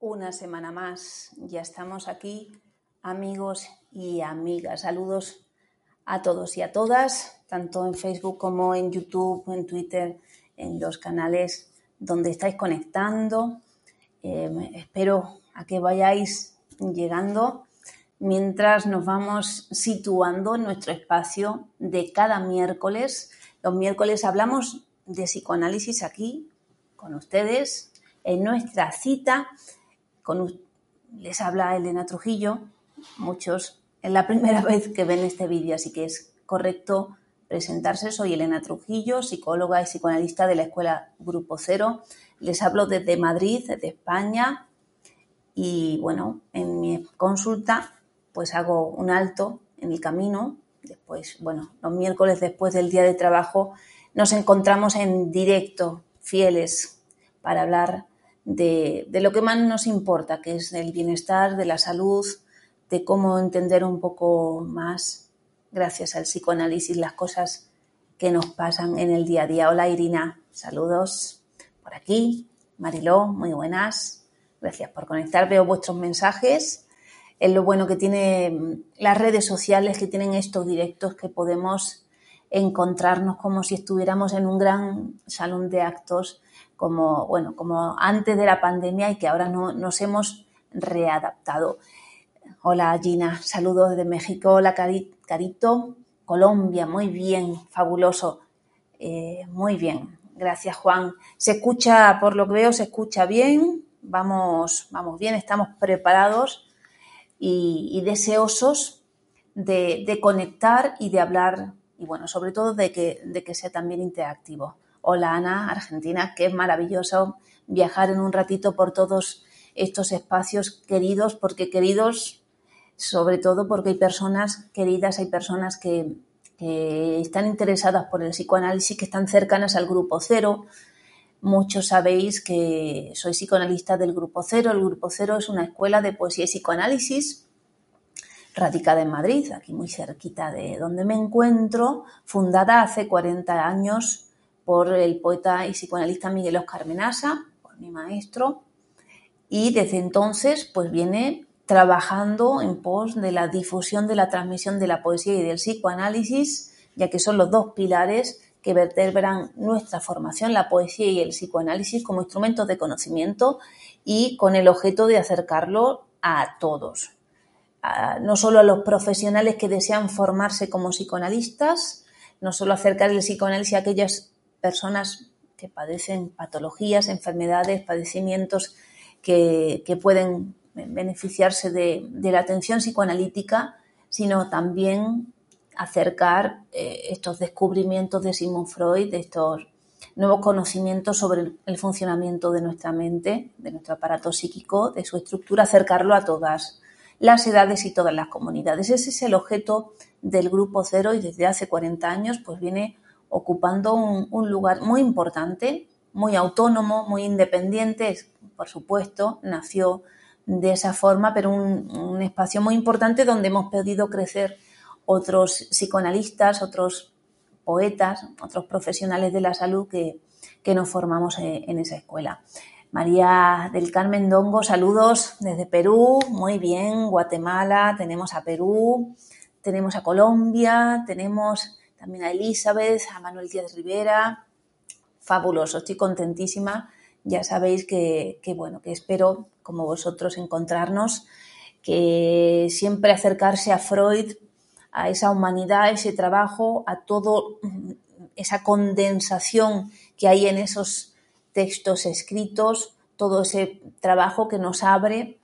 una semana más. Ya estamos aquí, amigos y amigas. Saludos a todos y a todas, tanto en Facebook como en YouTube, en Twitter, en los canales donde estáis conectando. Eh, espero a que vayáis llegando mientras nos vamos situando en nuestro espacio de cada miércoles. Los miércoles hablamos de psicoanálisis aquí con ustedes en nuestra cita les habla Elena Trujillo, muchos es la primera vez que ven este vídeo, así que es correcto presentarse. Soy Elena Trujillo, psicóloga y psicoanalista de la Escuela Grupo Cero. Les hablo desde Madrid, desde España, y bueno, en mi consulta pues hago un alto en el camino. Después, bueno, los miércoles después del día de trabajo nos encontramos en directo, fieles, para hablar de, lo que más nos importa, que es el bienestar, de la salud, de cómo entender un poco más, gracias al psicoanálisis, las cosas que nos pasan en el día a día. Hola Irina, saludos por aquí. Mariló, muy buenas. Gracias por conectar. Veo vuestros mensajes. Es lo bueno que tiene las redes sociales, que tienen estos directos que podemos encontrarnos como si estuviéramos en un gran salón de actos como, bueno, como antes de la pandemia y que ahora no, nos hemos readaptado. Hola Gina, saludos desde México. Hola Carito, Colombia, muy bien, fabuloso. Eh, muy bien, gracias Juan. Se escucha, por lo que veo, se escucha bien. Vamos, vamos bien, estamos preparados y, deseosos de, conectar y de hablar y bueno, sobre todo de que, de que sea también interactivo. Hola Ana, Argentina, que es maravilloso viajar en un ratito por todos estos espacios queridos, porque queridos, sobre todo porque hay personas queridas, hay personas que, están interesadas por el psicoanálisis, que están cercanas al grupo cero. Muchos sabéis que soy psicoanalista del Grupo Cero. El Grupo Cero es una escuela de poesía y psicoanálisis radicada en Madrid, aquí muy cerquita de donde me encuentro, fundada hace 40 años por el poeta y psicoanalista Miguel Oscar Menasa, por mi maestro, y desde entonces pues viene trabajando en pos de la difusión de la transmisión de la poesía y del psicoanálisis, ya que son los dos pilares que vertebran nuestra formación, la poesía y el psicoanálisis como instrumentos de conocimiento y con el objeto de acercarlo a todos, no solo a los profesionales que desean formarse como psicoanalistas, no solo acercar el psicoanálisis a aquellas personas que padecen patologías, enfermedades, padecimientos que, pueden beneficiarse de, la atención psicoanalítica, sino también acercar eh, estos descubrimientos de Sigmund Freud, de estos nuevos conocimientos sobre el, funcionamiento de nuestra mente, de nuestro aparato psíquico, de su estructura, acercarlo a todas las edades y todas las comunidades. Ese es el objeto del Grupo Cero y desde hace 40 años pues viene ocupando un, lugar muy importante, muy autónomo, muy independiente, por supuesto, nació de esa forma, pero un, espacio muy importante donde hemos podido crecer otros psicoanalistas, otros poetas, otros profesionales de la salud que, nos formamos en, en esa escuela. María del Carmen Dongo, saludos desde Perú, muy bien, Guatemala, tenemos a Perú, tenemos a Colombia, tenemos también a Elizabeth, a Manuel Díaz Rivera. Fabuloso, estoy contentísima. Ya sabéis que, bueno, que espero, como vosotros, encontrarnos, que siempre acercarse a Freud, a esa humanidad, a ese trabajo, a todo esa condensación que hay en esos textos escritos, todo ese trabajo que nos abre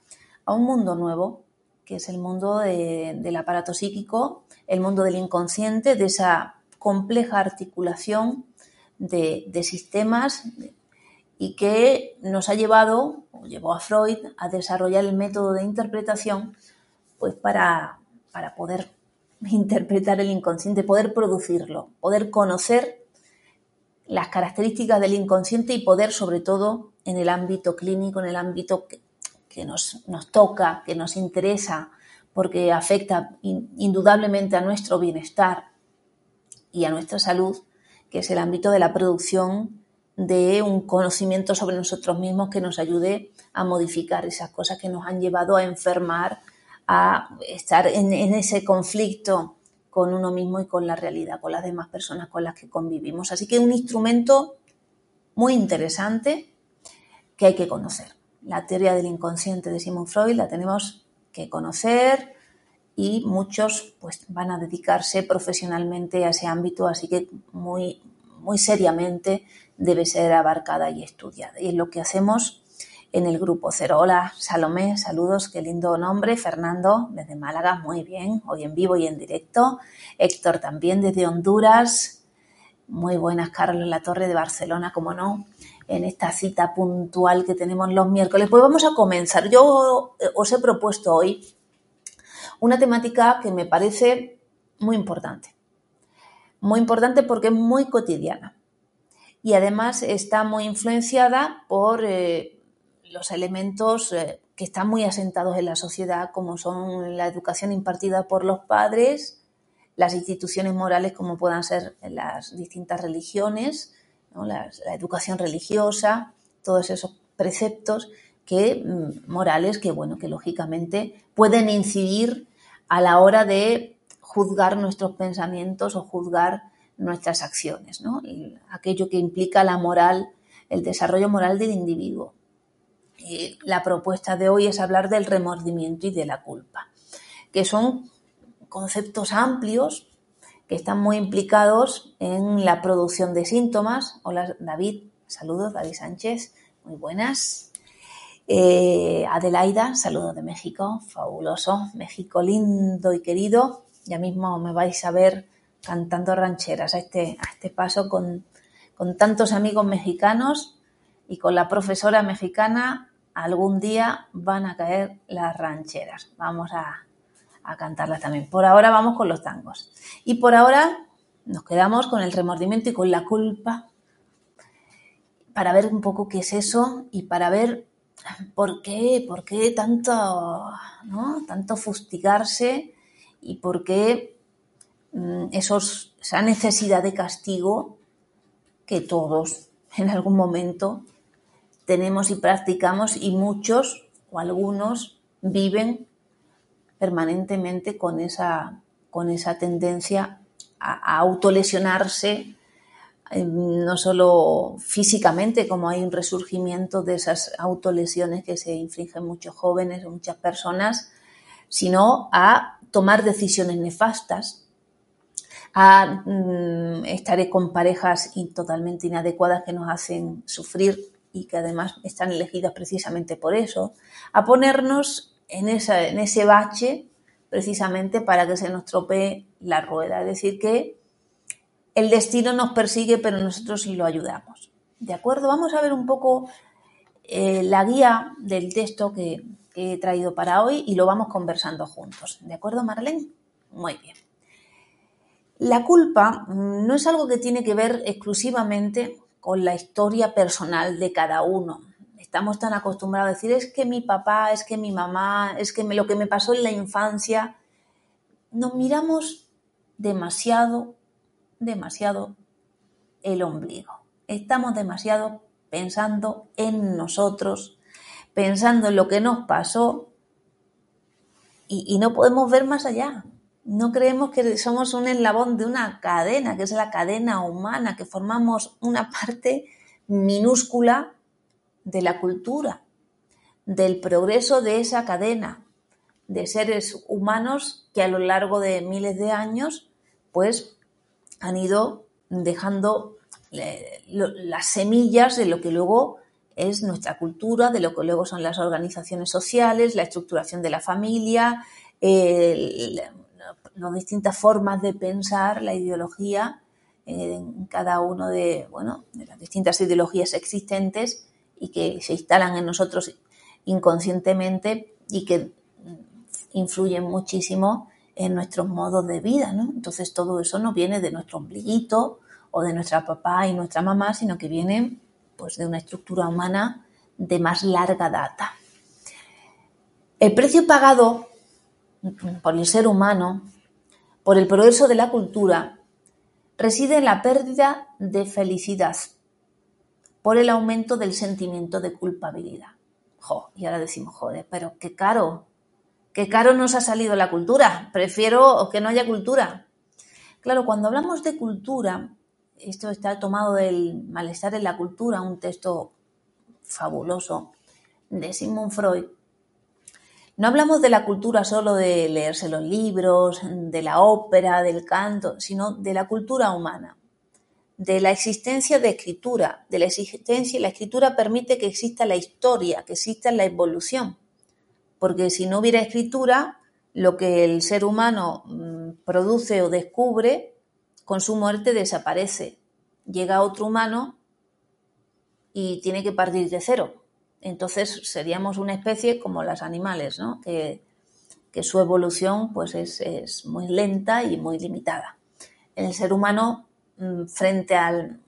a un mundo nuevo, que es el mundo del aparato psíquico, el mundo del inconsciente, de esa compleja articulación de, sistemas y que nos ha llevado, o llevó a Freud, a desarrollar el método de interpretación pues para, para poder interpretar el inconsciente, poder producirlo, poder conocer las características del inconsciente y poder, sobre todo, en el ámbito clínico, en el ámbito que, nos, toca, que nos interesa, porque afecta indudablemente a nuestro bienestar y a nuestra salud, que es el ámbito de la producción de un conocimiento sobre nosotros mismos que nos ayude a modificar esas cosas que nos han llevado a enfermar, a estar en, ese conflicto con uno mismo y con la realidad, con las demás personas con las que convivimos. Así que un instrumento muy interesante que hay que conocer. La teoría del inconsciente de Sigmund Freud la tenemos que conocer y muchos pues van a dedicarse profesionalmente a ese ámbito, así que muy muy seriamente debe ser abarcada y estudiada. Y es lo que hacemos en el grupo Cero. Hola, Salomé, saludos, qué lindo nombre. Fernando, desde Málaga, muy bien, hoy en vivo y en directo. Héctor también desde Honduras. Muy buenas, Carlos La Torre de Barcelona, como no, en esta cita puntual que tenemos los miércoles. Pues vamos a comenzar. Yo eh, os he propuesto hoy una temática que me parece muy importante muy importante porque es muy cotidiana y además está muy influenciada por eh, los elementos eh, que están muy asentados en la sociedad, como son la educación impartida por los padres, las instituciones morales como puedan ser las distintas religiones, la, educación religiosa, todos esos preceptos que, mm, morales que, bueno, que lógicamente pueden incidir a la hora de juzgar nuestros pensamientos o juzgar nuestras acciones, aquello que implica la moral, el desarrollo moral del individuo. Y la propuesta de hoy es hablar del remordimiento y de la culpa, que son conceptos amplios que están muy implicados en la producción de síntomas. Hola David, saludos David Sánchez, muy buenas. Eh, Adelaida, saludos de México, fabuloso, México lindo y querido. Ya mismo me vais a ver cantando rancheras a este, a este paso con, tantos amigos mexicanos y con la profesora mexicana. Algún día van a caer las rancheras. Vamos a, a cantarlas también. Por ahora vamos con los tangos. Y por ahora nos quedamos con el remordimiento y con la culpa para ver un poco qué es eso y para ver por qué, por qué tanto, ¿no? tanto fustigarse y por qué mm, esa necesidad de castigo que todos en algún momento tenemos y practicamos y muchos o algunos viven permanentemente con esa, con esa tendencia a, autolesionarse, eh, no solo físicamente, como hay un resurgimiento de esas autolesiones que se infringen muchos jóvenes o muchas personas, sino a tomar decisiones nefastas, a mm, estar con parejas totalmente inadecuadas que nos hacen sufrir y que además están elegidas precisamente por eso, a ponernos en, en ese bache precisamente para que se nos tropee la rueda. Es decir, que el destino nos persigue, pero nosotros lo ayudamos. ¿De acuerdo? Vamos a ver un poco eh, la guía del texto que, he traído para hoy y lo vamos conversando juntos. ¿De acuerdo, Marlene? Muy bien. La culpa no es algo que tiene que ver exclusivamente con la historia personal de cada uno. Estamos tan acostumbrados a decir es que mi papá, es que mi mamá, es que lo que me pasó en la infancia. Nos miramos demasiado, demasiado el ombligo. Estamos demasiado pensando en nosotros, pensando en lo que nos pasó y, no podemos ver más allá. No creemos que somos un eslabón de una cadena, que es la cadena humana, que formamos una parte minúscula de la cultura, del progreso de esa cadena de seres humanos que a lo largo de miles de años pues han ido dejando eh, las semillas de lo que luego es nuestra cultura, de lo que luego son las organizaciones sociales, la estructuración de la familia, las distintas formas de pensar, la ideología en cada uno de, bueno, de las distintas ideologías existentes y que se instalan en nosotros inconscientemente y que influyen muchísimo en nuestros modos de vida, ¿no? Entonces todo eso no viene de nuestro ombliguito o de nuestra papá y nuestra mamá, sino que viene pues, de una estructura humana de más larga data. El precio pagado por el ser humano, por el progreso de la cultura, reside en la pérdida de felicidad, por el aumento del sentimiento de culpabilidad. y ahora decimos, joder, pero qué caro, qué caro nos ha salido la cultura. Prefiero que no haya cultura. Claro, cuando hablamos de cultura, esto está tomado del malestar en la cultura, un texto fabuloso de Sigmund Freud. No hablamos de la cultura solo de leerse los libros, de la ópera, del canto, sino de la cultura humana, de la existencia de escritura, de la existencia la escritura permite que exista la historia, que exista la evolución, porque si no hubiera escritura, lo que el ser humano mm, produce o descubre, con su muerte desaparece. Llega otro humano y tiene que partir de cero. Entonces seríamos una especie como los animales, ¿no? que, su evolución pues es, muy lenta y muy limitada. El ser humano, mm, frente a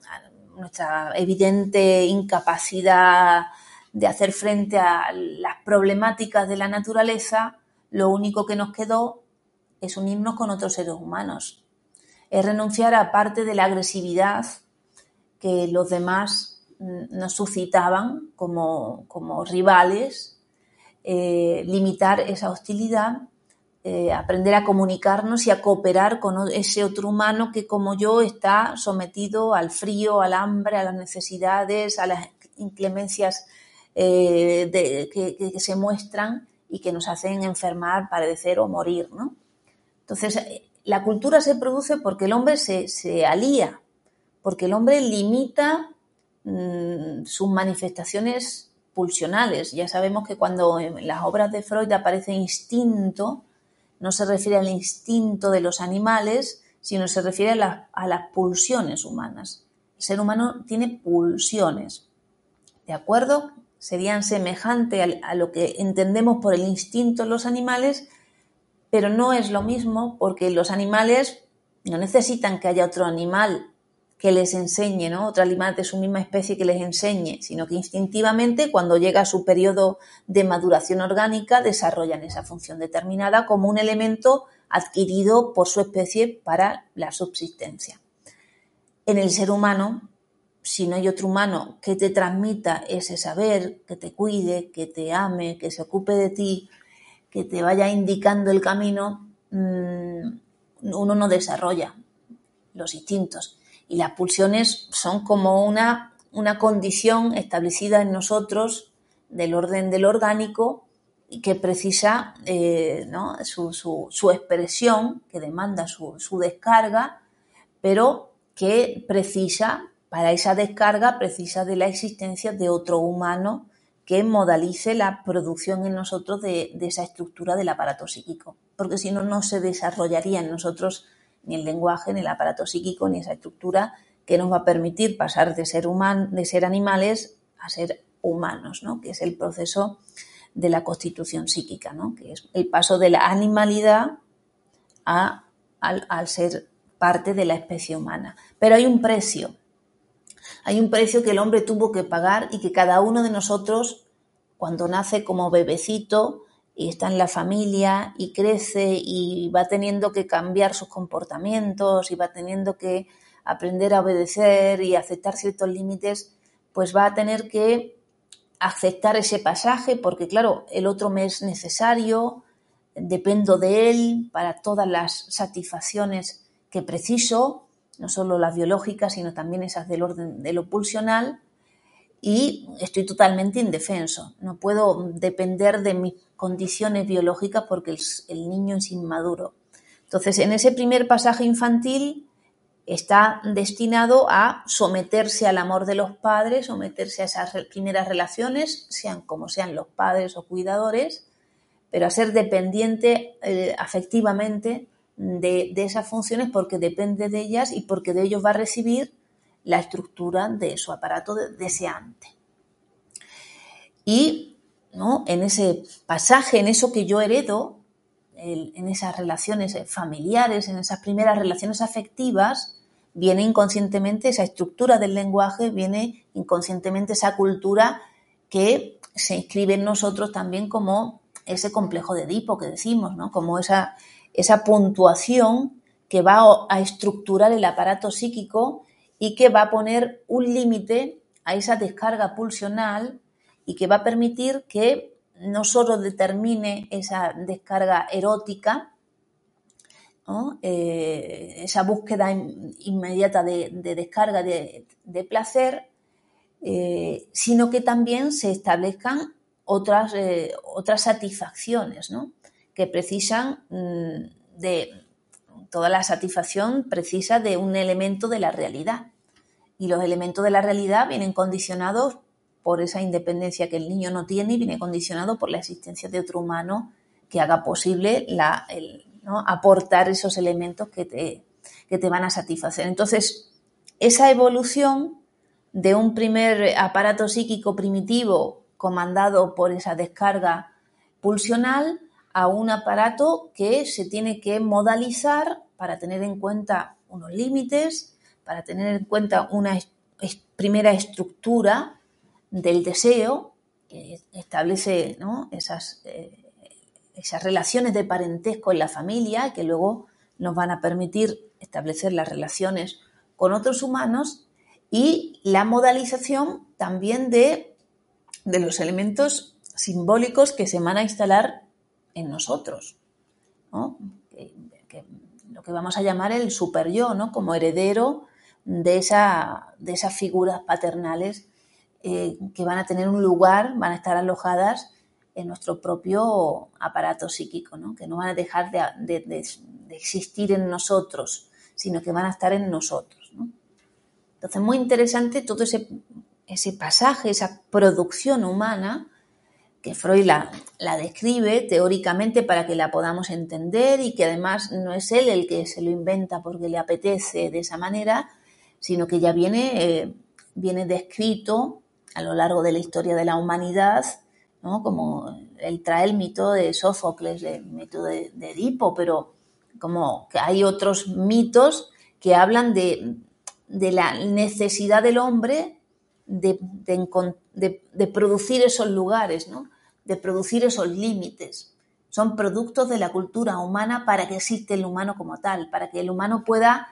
nuestra evidente incapacidad de hacer frente a las problemáticas de la naturaleza, lo único que nos quedó es unirnos con otros seres humanos. Es renunciar a parte de la agresividad que los demás nos suscitaban como, rivales, eh, limitar esa hostilidad, eh, aprender a comunicarnos y a cooperar con ese otro humano que como yo está sometido al frío, al hambre, a las necesidades, a las inclemencias eh, que, se muestran y que nos hacen enfermar, padecer o morir. Entonces, la cultura se produce porque el hombre se, se alía, porque el hombre limita Mm, sus manifestaciones pulsionales. Ya sabemos que cuando en las obras de Freud aparece instinto, no se refiere al instinto de los animales, sino se refiere a, las pulsiones humanas. El ser humano tiene pulsiones, ¿de acuerdo? Serían semejantes a lo que entendemos por el instinto en los animales, pero no es lo mismo porque los animales no necesitan que haya otro animal que les enseñe, ¿no? Otro animal de su misma especie que les enseñe, sino que instintivamente cuando llega su periodo de maduración orgánica desarrollan esa función determinada como un elemento adquirido por su especie para la subsistencia. En el ser humano, si no hay otro humano que te transmita ese saber, que te cuide, que te ame, que se ocupe de ti, que te vaya indicando el camino, mm, uno no desarrolla los instintos. Y las pulsiones son como una, una condición establecida en nosotros del orden del orgánico y que precisa eh, su, expresión, que demanda su, su, descarga, pero que precisa, para esa descarga, precisa de la existencia de otro humano que modalice la producción en nosotros de, de esa estructura del aparato psíquico, porque si no, no se desarrollaría en nosotros ni el lenguaje, ni el aparato psíquico, ni esa estructura que nos va a permitir pasar de ser, de ser animales a ser humanos, ¿no? que es el proceso de la constitución psíquica, ¿no? que es el paso de la animalidad a, al, al ser parte de la especie humana. Pero hay un precio, hay un precio que el hombre tuvo que pagar y que cada uno de nosotros, cuando nace como bebecito, y está en la familia y crece y va teniendo que cambiar sus comportamientos y va teniendo que aprender a obedecer y aceptar ciertos límites, pues va a tener que aceptar ese pasaje porque claro, el otro me es necesario, dependo de él para todas las satisfacciones que preciso, no solo las biológicas, sino también esas del orden de lo pulsional, y estoy totalmente indefenso. No puedo depender de mis condiciones biológicas porque el, niño es inmaduro. Entonces, en ese primer pasaje infantil está destinado a someterse al amor de los padres, someterse a esas primeras relaciones, sean como sean los padres o cuidadores, pero a ser dependiente eh, afectivamente de, de, esas funciones porque depende de ellas y porque de ellos va a recibir la estructura de su aparato deseante. Y ¿no? en ese pasaje, en eso que yo heredo, en esas relaciones familiares, en esas primeras relaciones afectivas, viene inconscientemente esa estructura del lenguaje, viene inconscientemente esa cultura que se inscribe en nosotros también como ese complejo de Edipo que decimos, ¿no? como esa, esa puntuación que va a estructurar el aparato psíquico y que va a poner un límite a esa descarga pulsional y que va a permitir que no solo determine esa descarga erótica, eh, esa búsqueda inmediata de, descarga de, placer, eh, sino que también se establezcan otras, eh, otras satisfacciones, que precisan mm, de toda la satisfacción precisa de un elemento de la realidad. Y los elementos de la realidad vienen condicionados por esa independencia que el niño no tiene y viene condicionado por la existencia de otro humano que haga posible aportar esos elementos que te, que te van a satisfacer. Entonces, esa evolución de un primer aparato psíquico primitivo comandado por esa descarga pulsional a un aparato que se tiene que modalizar para tener en cuenta unos límites, para tener en cuenta una primera estructura del deseo que establece esas, eh, esas relaciones de parentesco en la familia que luego nos van a permitir establecer las relaciones con otros humanos y la modalización también de los elementos simbólicos que se van a instalar en nosotros, lo que vamos a llamar el super yo, ¿no? como heredero de, de esas figuras paternales eh, que van a tener un lugar, van a estar alojadas en nuestro propio aparato psíquico, ¿no? que no van a dejar de, existir en nosotros, sino que van a estar en nosotros. Entonces, muy interesante todo ese, ese pasaje, esa producción humana, que Freud la, la, describe teóricamente para que la podamos entender y que además no es él el que se lo inventa porque le apetece de esa manera, sino que ya viene, eh, viene descrito a lo largo de la historia de la humanidad, ¿no? como él trae el mito de Sófocles, el mito de, Edipo, pero como que hay otros mitos que hablan de, de la necesidad del hombre de, producir esos lugares, ¿no? de producir esos límites. Son productos de la cultura humana para que existe el humano como tal, para que el humano pueda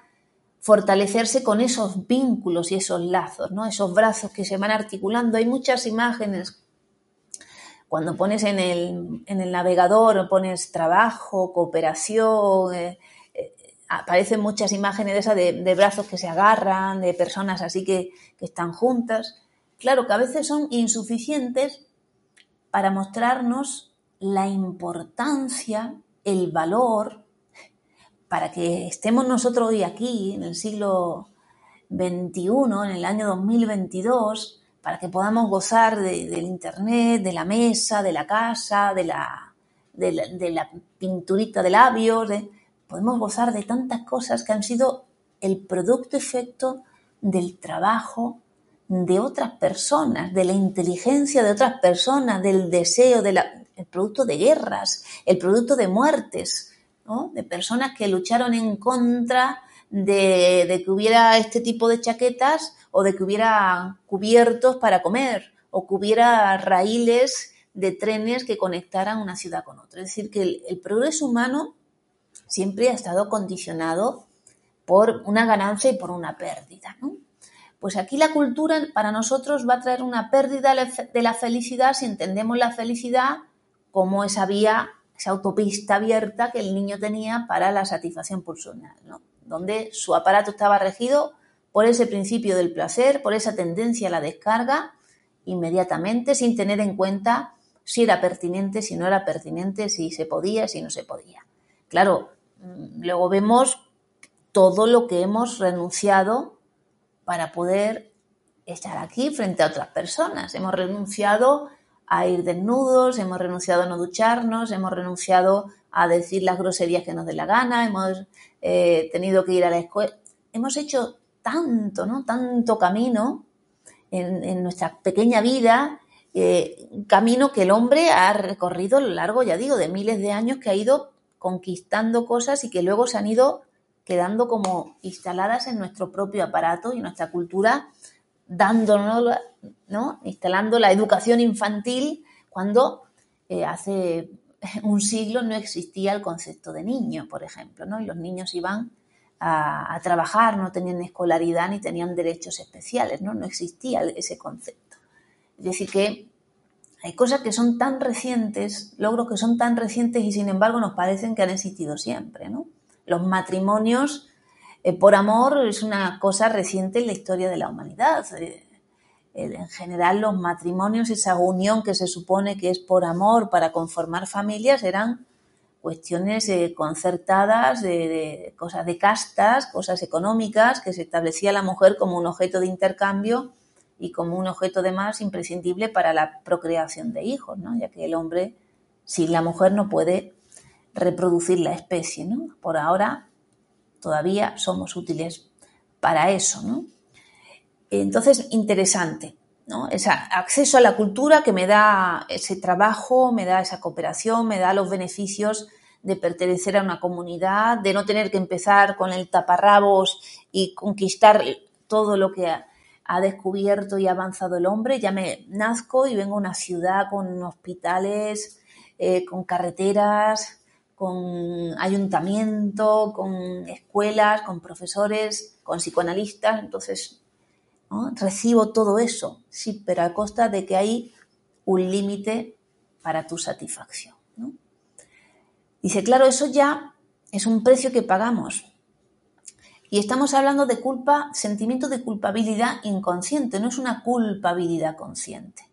fortalecerse con esos vínculos y esos lazos, ¿no? esos brazos que se van articulando. Hay muchas imágenes. Cuando pones en el, en el navegador, pones trabajo, cooperación, eh, aparecen muchas imágenes de esas de, brazos que se agarran, de personas así que, están juntas. Claro que a veces son insuficientes para mostrarnos la importancia, el valor, para que estemos nosotros hoy aquí, en el siglo XXI, en el año 2022, para que podamos gozar del Internet, de la mesa, de la casa, de la, de la, pinturita de labios, podemos gozar de tantas cosas que han sido el producto efecto del trabajo de otras personas, de la inteligencia de otras personas, del deseo, del producto de guerras, el producto de muertes, de personas que lucharon en contra de, de, que hubiera este tipo de chaquetas o de que hubiera cubiertos para comer o que hubiera raíles de trenes que conectaran una ciudad con otra. Es decir, que el, el progreso humano siempre ha estado condicionado por una ganancia y por una pérdida. ¿no? Pues aquí la cultura para nosotros va a traer una pérdida de la felicidad si entendemos la felicidad como esa vía, esa autopista abierta que el niño tenía para la satisfacción pulsional, ¿no? donde su aparato estaba regido por ese principio del placer, por esa tendencia a la descarga inmediatamente, sin tener en cuenta si era pertinente, si no era pertinente, si se podía, si no se podía. Claro, luego vemos todo lo que hemos renunciado para poder estar aquí frente a otras personas. Hemos renunciado a ir desnudos, hemos renunciado a no ducharnos, hemos renunciado a decir las groserías que nos dé la gana, hemos eh, tenido que ir a la escuela. Hemos hecho tanto, ¿no? Tanto camino en, nuestra pequeña vida, eh, camino que el hombre ha recorrido a lo largo, ya digo, de miles de años que ha ido conquistando cosas y que luego se han ido quedando como instaladas en nuestro propio aparato y nuestra cultura, dándonos, ¿no? instalando la educación infantil cuando eh, hace un siglo no existía el concepto de niño, por ejemplo, ¿no? Y los niños iban a, trabajar, no tenían escolaridad ni tenían derechos especiales, ¿no? No existía ese concepto. Es decir, que hay cosas que son tan recientes, logros que son tan recientes y sin embargo nos parecen que han existido siempre, ¿no? Los matrimonios eh, por amor es una cosa reciente en la historia de la humanidad. Eh, en general los matrimonios, esa unión que se supone que es por amor para conformar familias, eran cuestiones eh, concertadas de, cosas de castas, cosas económicas, que se establecía la mujer como un objeto de intercambio y como un objeto de más imprescindible para la procreación de hijos, ¿no? ya que el hombre sin la mujer no puede reproducir la especie. Por ahora todavía somos útiles para eso. Entonces, interesante. ¿no? Ese acceso a la cultura que me da ese trabajo, me da esa cooperación, me da los beneficios de pertenecer a una comunidad, de no tener que empezar con el taparrabos y conquistar todo lo que ha, descubierto y avanzado el hombre. Ya me nazco y vengo a una ciudad con hospitales, eh, con carreteras, con ayuntamiento, con escuelas, con profesores, con psicoanalistas. Entonces, recibo todo eso, sí, pero a costa de que hay un límite para tu satisfacción. Dice, claro, eso ya es un precio que pagamos. Y estamos hablando de culpa, sentimiento de culpabilidad inconsciente, no es una culpabilidad consciente.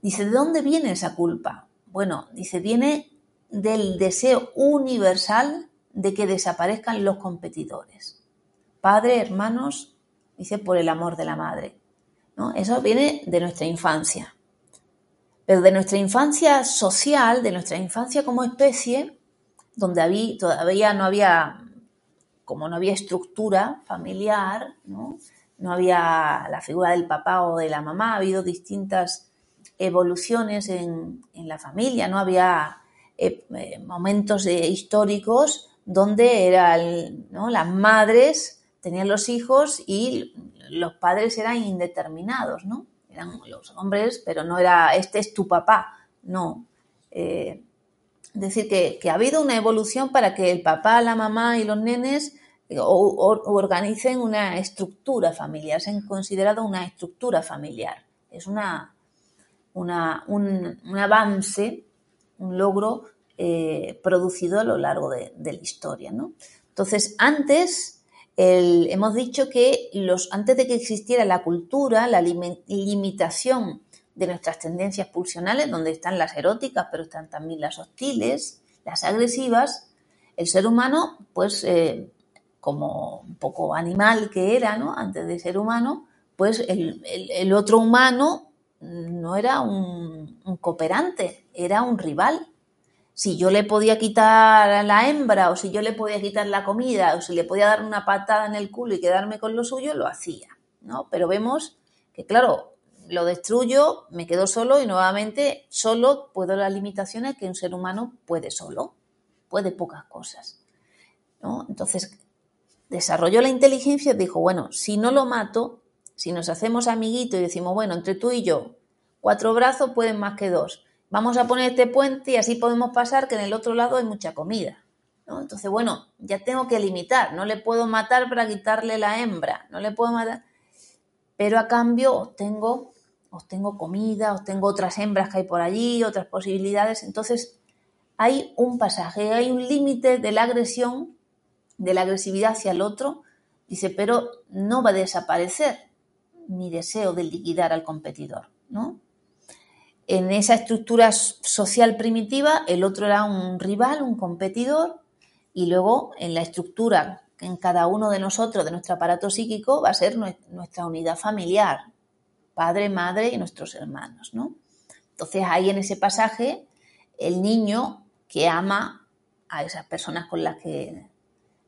Dice, ¿de dónde viene esa culpa? Bueno, dice, viene del deseo universal de que desaparezcan los competidores. Padre, hermanos, dice, por el amor de la madre. ¿no? Eso viene de nuestra infancia. Pero de nuestra infancia social, de nuestra infancia como especie, donde todavía no había, como no había estructura familiar, ¿no? no había la figura del papá o de la mamá, ha habido distintas evoluciones en, la familia, no había eh, eh, momentos históricos donde eran las madres tenían los hijos y los padres eran indeterminados, ¿no? Eran los hombres, pero no era, este es tu papá, no. Eh, decir, que, ha habido una evolución para que el papá, la mamá y los nenes organicen una estructura familiar, se han considerado una estructura familiar. Es una, un, avance, un logro eh, producido a lo largo de, de la historia. ¿no? Entonces, antes hemos dicho que los, antes de que existiera la cultura, la limitación de nuestras tendencias pulsionales, donde están las eróticas, pero están también las hostiles, las agresivas, el ser humano, pues eh, como un poco animal que era, ¿no? Antes de ser humano, pues el, otro humano no era un cooperante, era un rival, si yo le podía quitar a la hembra o si yo le podía quitar la comida o si le podía dar una patada en el culo y quedarme con lo suyo, lo hacía, ¿no? Pero vemos que, claro, lo destruyo, me quedo solo y nuevamente solo puedo las limitaciones que un ser humano puede solo, puede pocas cosas. Entonces, desarrolló la inteligencia y dijo, bueno, si no lo mato, si nos hacemos amiguitos y decimos, bueno, entre tú y yo, cuatro brazos pueden más que dos vamos a poner este puente y así podemos pasar que en el otro lado hay mucha comida. Entonces, bueno, ya tengo que limitar, no le puedo matar para quitarle la hembra, no le puedo matar, pero a cambio obtengo, obtengo comida, obtengo otras hembras que hay por allí, otras posibilidades. Entonces, hay un pasaje, hay un límite de la agresión, de la agresividad hacia el otro, dice, pero no va a desaparecer mi deseo de liquidar al competidor, ¿no? en esa estructura social primitiva, el otro era un rival, un competidor, y luego en la estructura en cada uno de nosotros, de nuestro aparato psíquico, va a ser nuestra unidad familiar, padre, madre y nuestros hermanos, ¿no? Entonces ahí en ese pasaje, el niño que ama a esas personas con las que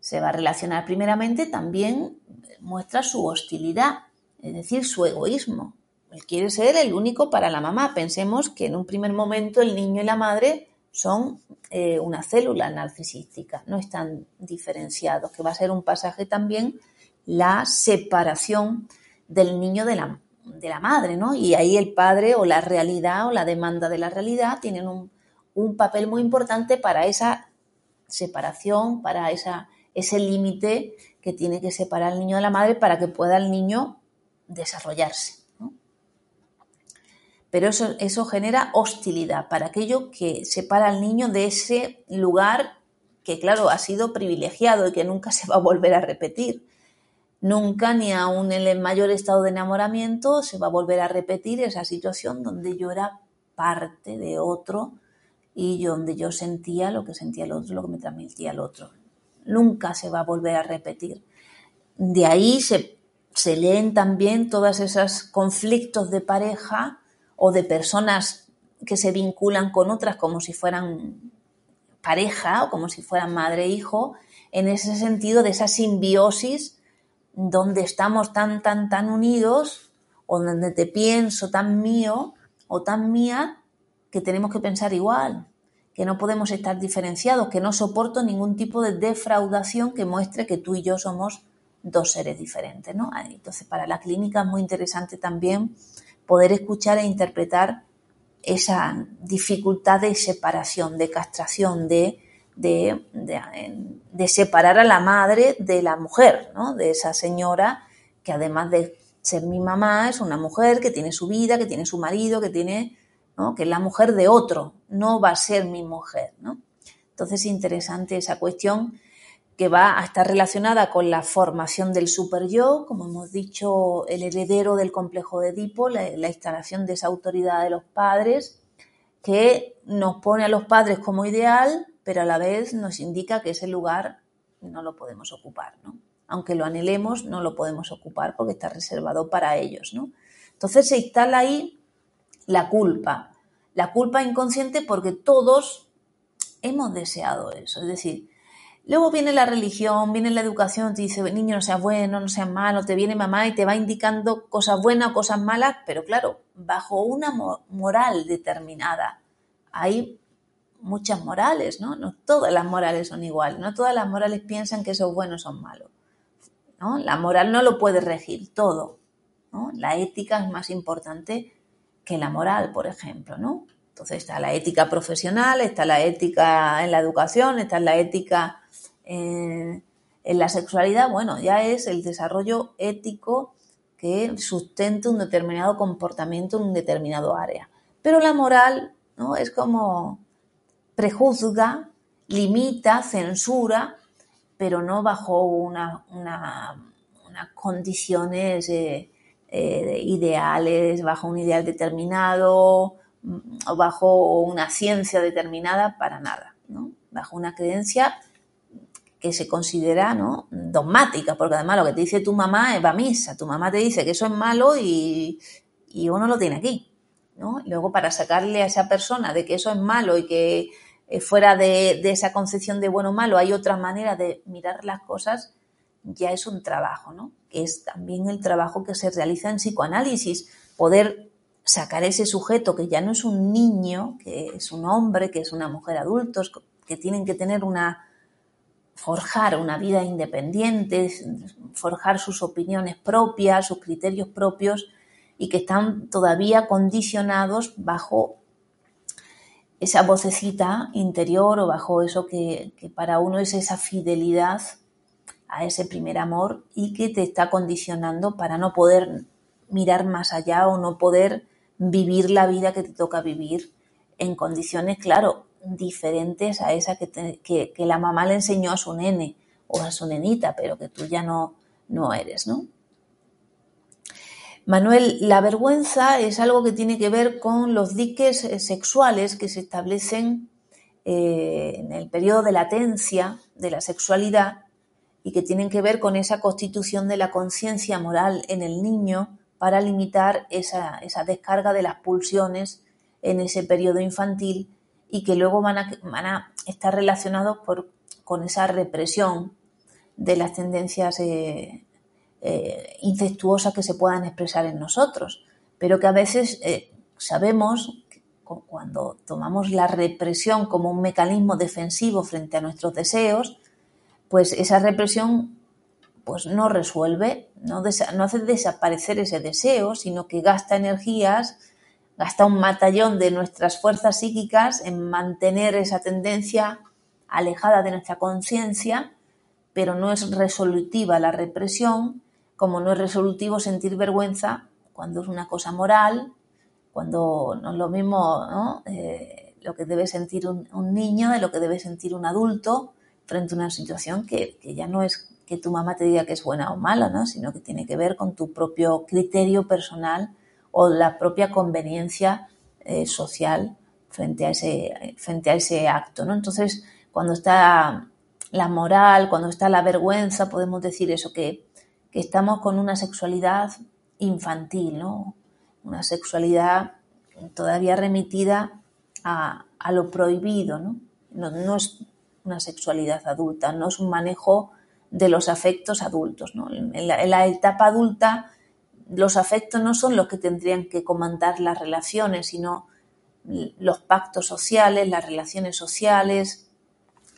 se va a relacionar primeramente, también muestra su hostilidad, es decir, su egoísmo, él quiere ser el único para la mamá. Pensemos que en un primer momento el niño y la madre son eh, una célula narcisística, no están diferenciados, que va a ser un pasaje también la separación del niño de la, de la madre, ¿no? Y ahí el padre o la realidad o la demanda de la realidad tienen un, un papel muy importante para esa separación, para esa ese límite que tiene que separar al niño de la madre para que pueda el niño desarrollarse. Pero eso, eso genera hostilidad para aquello que separa al niño de ese lugar que, claro, ha sido privilegiado y que nunca se va a volver a repetir. Nunca, ni aún en el mayor estado de enamoramiento, se va a volver a repetir esa situación donde yo era parte de otro y donde yo sentía lo que sentía el otro, lo que me transmitía el otro. Nunca se va a volver a repetir. De ahí se, se leen también todos esos conflictos de pareja o de personas que se vinculan con otras como si fueran pareja o como si fueran madre e hijo, en ese sentido de esa simbiosis donde estamos tan, tan, tan unidos o donde te pienso tan mío o tan mía que tenemos que pensar igual, que no podemos estar diferenciados, que no soporto ningún tipo de defraudación que muestre que tú y yo somos dos seres diferentes, ¿no? Entonces, para la clínica es muy interesante también poder escuchar e interpretar esa dificultad de separación, de castración, de, de, de, separar a la madre de la mujer, ¿no? de esa señora que además de ser mi mamá es una mujer que tiene su vida, que tiene su marido, que tiene, ¿no? que es la mujer de otro, no va a ser mi mujer. ¿no? Entonces es interesante esa cuestión que va a estar relacionada con la formación del super yo, como hemos dicho, el heredero del complejo de Edipo, la, instalación de esa autoridad de los padres, que nos pone a los padres como ideal, pero a la vez nos indica que ese lugar no lo podemos ocupar, ¿no? Aunque lo anhelemos, no lo podemos ocupar porque está reservado para ellos, ¿no? Entonces se instala ahí la culpa, la culpa inconsciente porque todos hemos deseado eso, es decir, Luego viene la religión, viene la educación, te dice, niño, no seas bueno, no seas malo, te viene mamá y te va indicando cosas buenas o cosas malas, pero claro, bajo una moral determinada. Hay muchas morales, ¿no? No todas las morales son iguales, no todas las morales piensan que eso es bueno o son malos. ¿no? La moral no lo puede regir todo. ¿no? La ética es más importante que la moral, por ejemplo, ¿no? Entonces está la ética profesional, está la ética en la educación, está la ética en, la sexualidad, bueno, ya es el desarrollo ético que sustente un determinado comportamiento en un determinado área. Pero la moral, ¿no? Es como prejuzga, limita, censura, pero no bajo una, unas condiciones eh, eh, ideales, bajo un ideal determinado o bajo una ciencia determinada, para nada, ¿no? Bajo una creencia que se considera ¿no? dogmática, porque además lo que te dice tu mamá va a misa, tu mamá te dice que eso es malo y, uno lo tiene aquí. ¿no? Luego para sacarle a esa persona de que eso es malo y que eh, fuera de, esa concepción de bueno o malo hay otra manera de mirar las cosas, ya es un trabajo, ¿no? que es también el trabajo que se realiza en psicoanálisis, poder sacar ese sujeto que ya no es un niño, que es un hombre, que es una mujer adultos, que tienen que tener una forjar una vida independiente, forjar sus opiniones propias, sus criterios propios y que están todavía condicionados bajo esa vocecita interior o bajo eso que, para uno es esa fidelidad a ese primer amor y que te está condicionando para no poder mirar más allá o no poder vivir la vida que te toca vivir en condiciones, claro, diferentes a esa que, la mamá le enseñó a su nene o a su nenita, pero que tú ya no, no eres, ¿no? Manuel, la vergüenza es algo que tiene que ver con los diques eh, sexuales que se establecen eh, en el periodo de latencia de la sexualidad y que tienen que ver con esa constitución de la conciencia moral en el niño para limitar esa, esa descarga de las pulsiones en ese periodo infantil y que luego van a, van a estar relacionados por, con esa represión de las tendencias eh, eh, que se puedan expresar en nosotros, pero que a veces eh, sabemos que cuando tomamos la represión como un mecanismo defensivo frente a nuestros deseos, pues esa represión pues no resuelve, no, no hace desaparecer ese deseo, sino que gasta energías gasta un matallón de nuestras fuerzas psíquicas en mantener esa tendencia alejada de nuestra conciencia pero no es resolutiva la represión, como no es resolutivo sentir vergüenza cuando es una cosa moral, cuando no es lo mismo. Eh, lo que debe sentir un, niño de lo que debe sentir un adulto frente a una situación que, ya no es que tu mamá te diga que es buena o mala, ¿no? sino que tiene que ver con tu propio criterio personal o la propia conveniencia eh, social frente a ese, frente a ese acto. ¿no? Entonces, cuando está la moral, cuando está la vergüenza, podemos decir eso, que, estamos con una sexualidad infantil, ¿no? una sexualidad todavía remitida a, lo prohibido, ¿no? ¿no? es una sexualidad adulta, no es un manejo de los afectos adultos. ¿no? En, la, etapa adulta los afectos no son los que tendrían que comandar las relaciones, sino los pactos sociales, las relaciones sociales,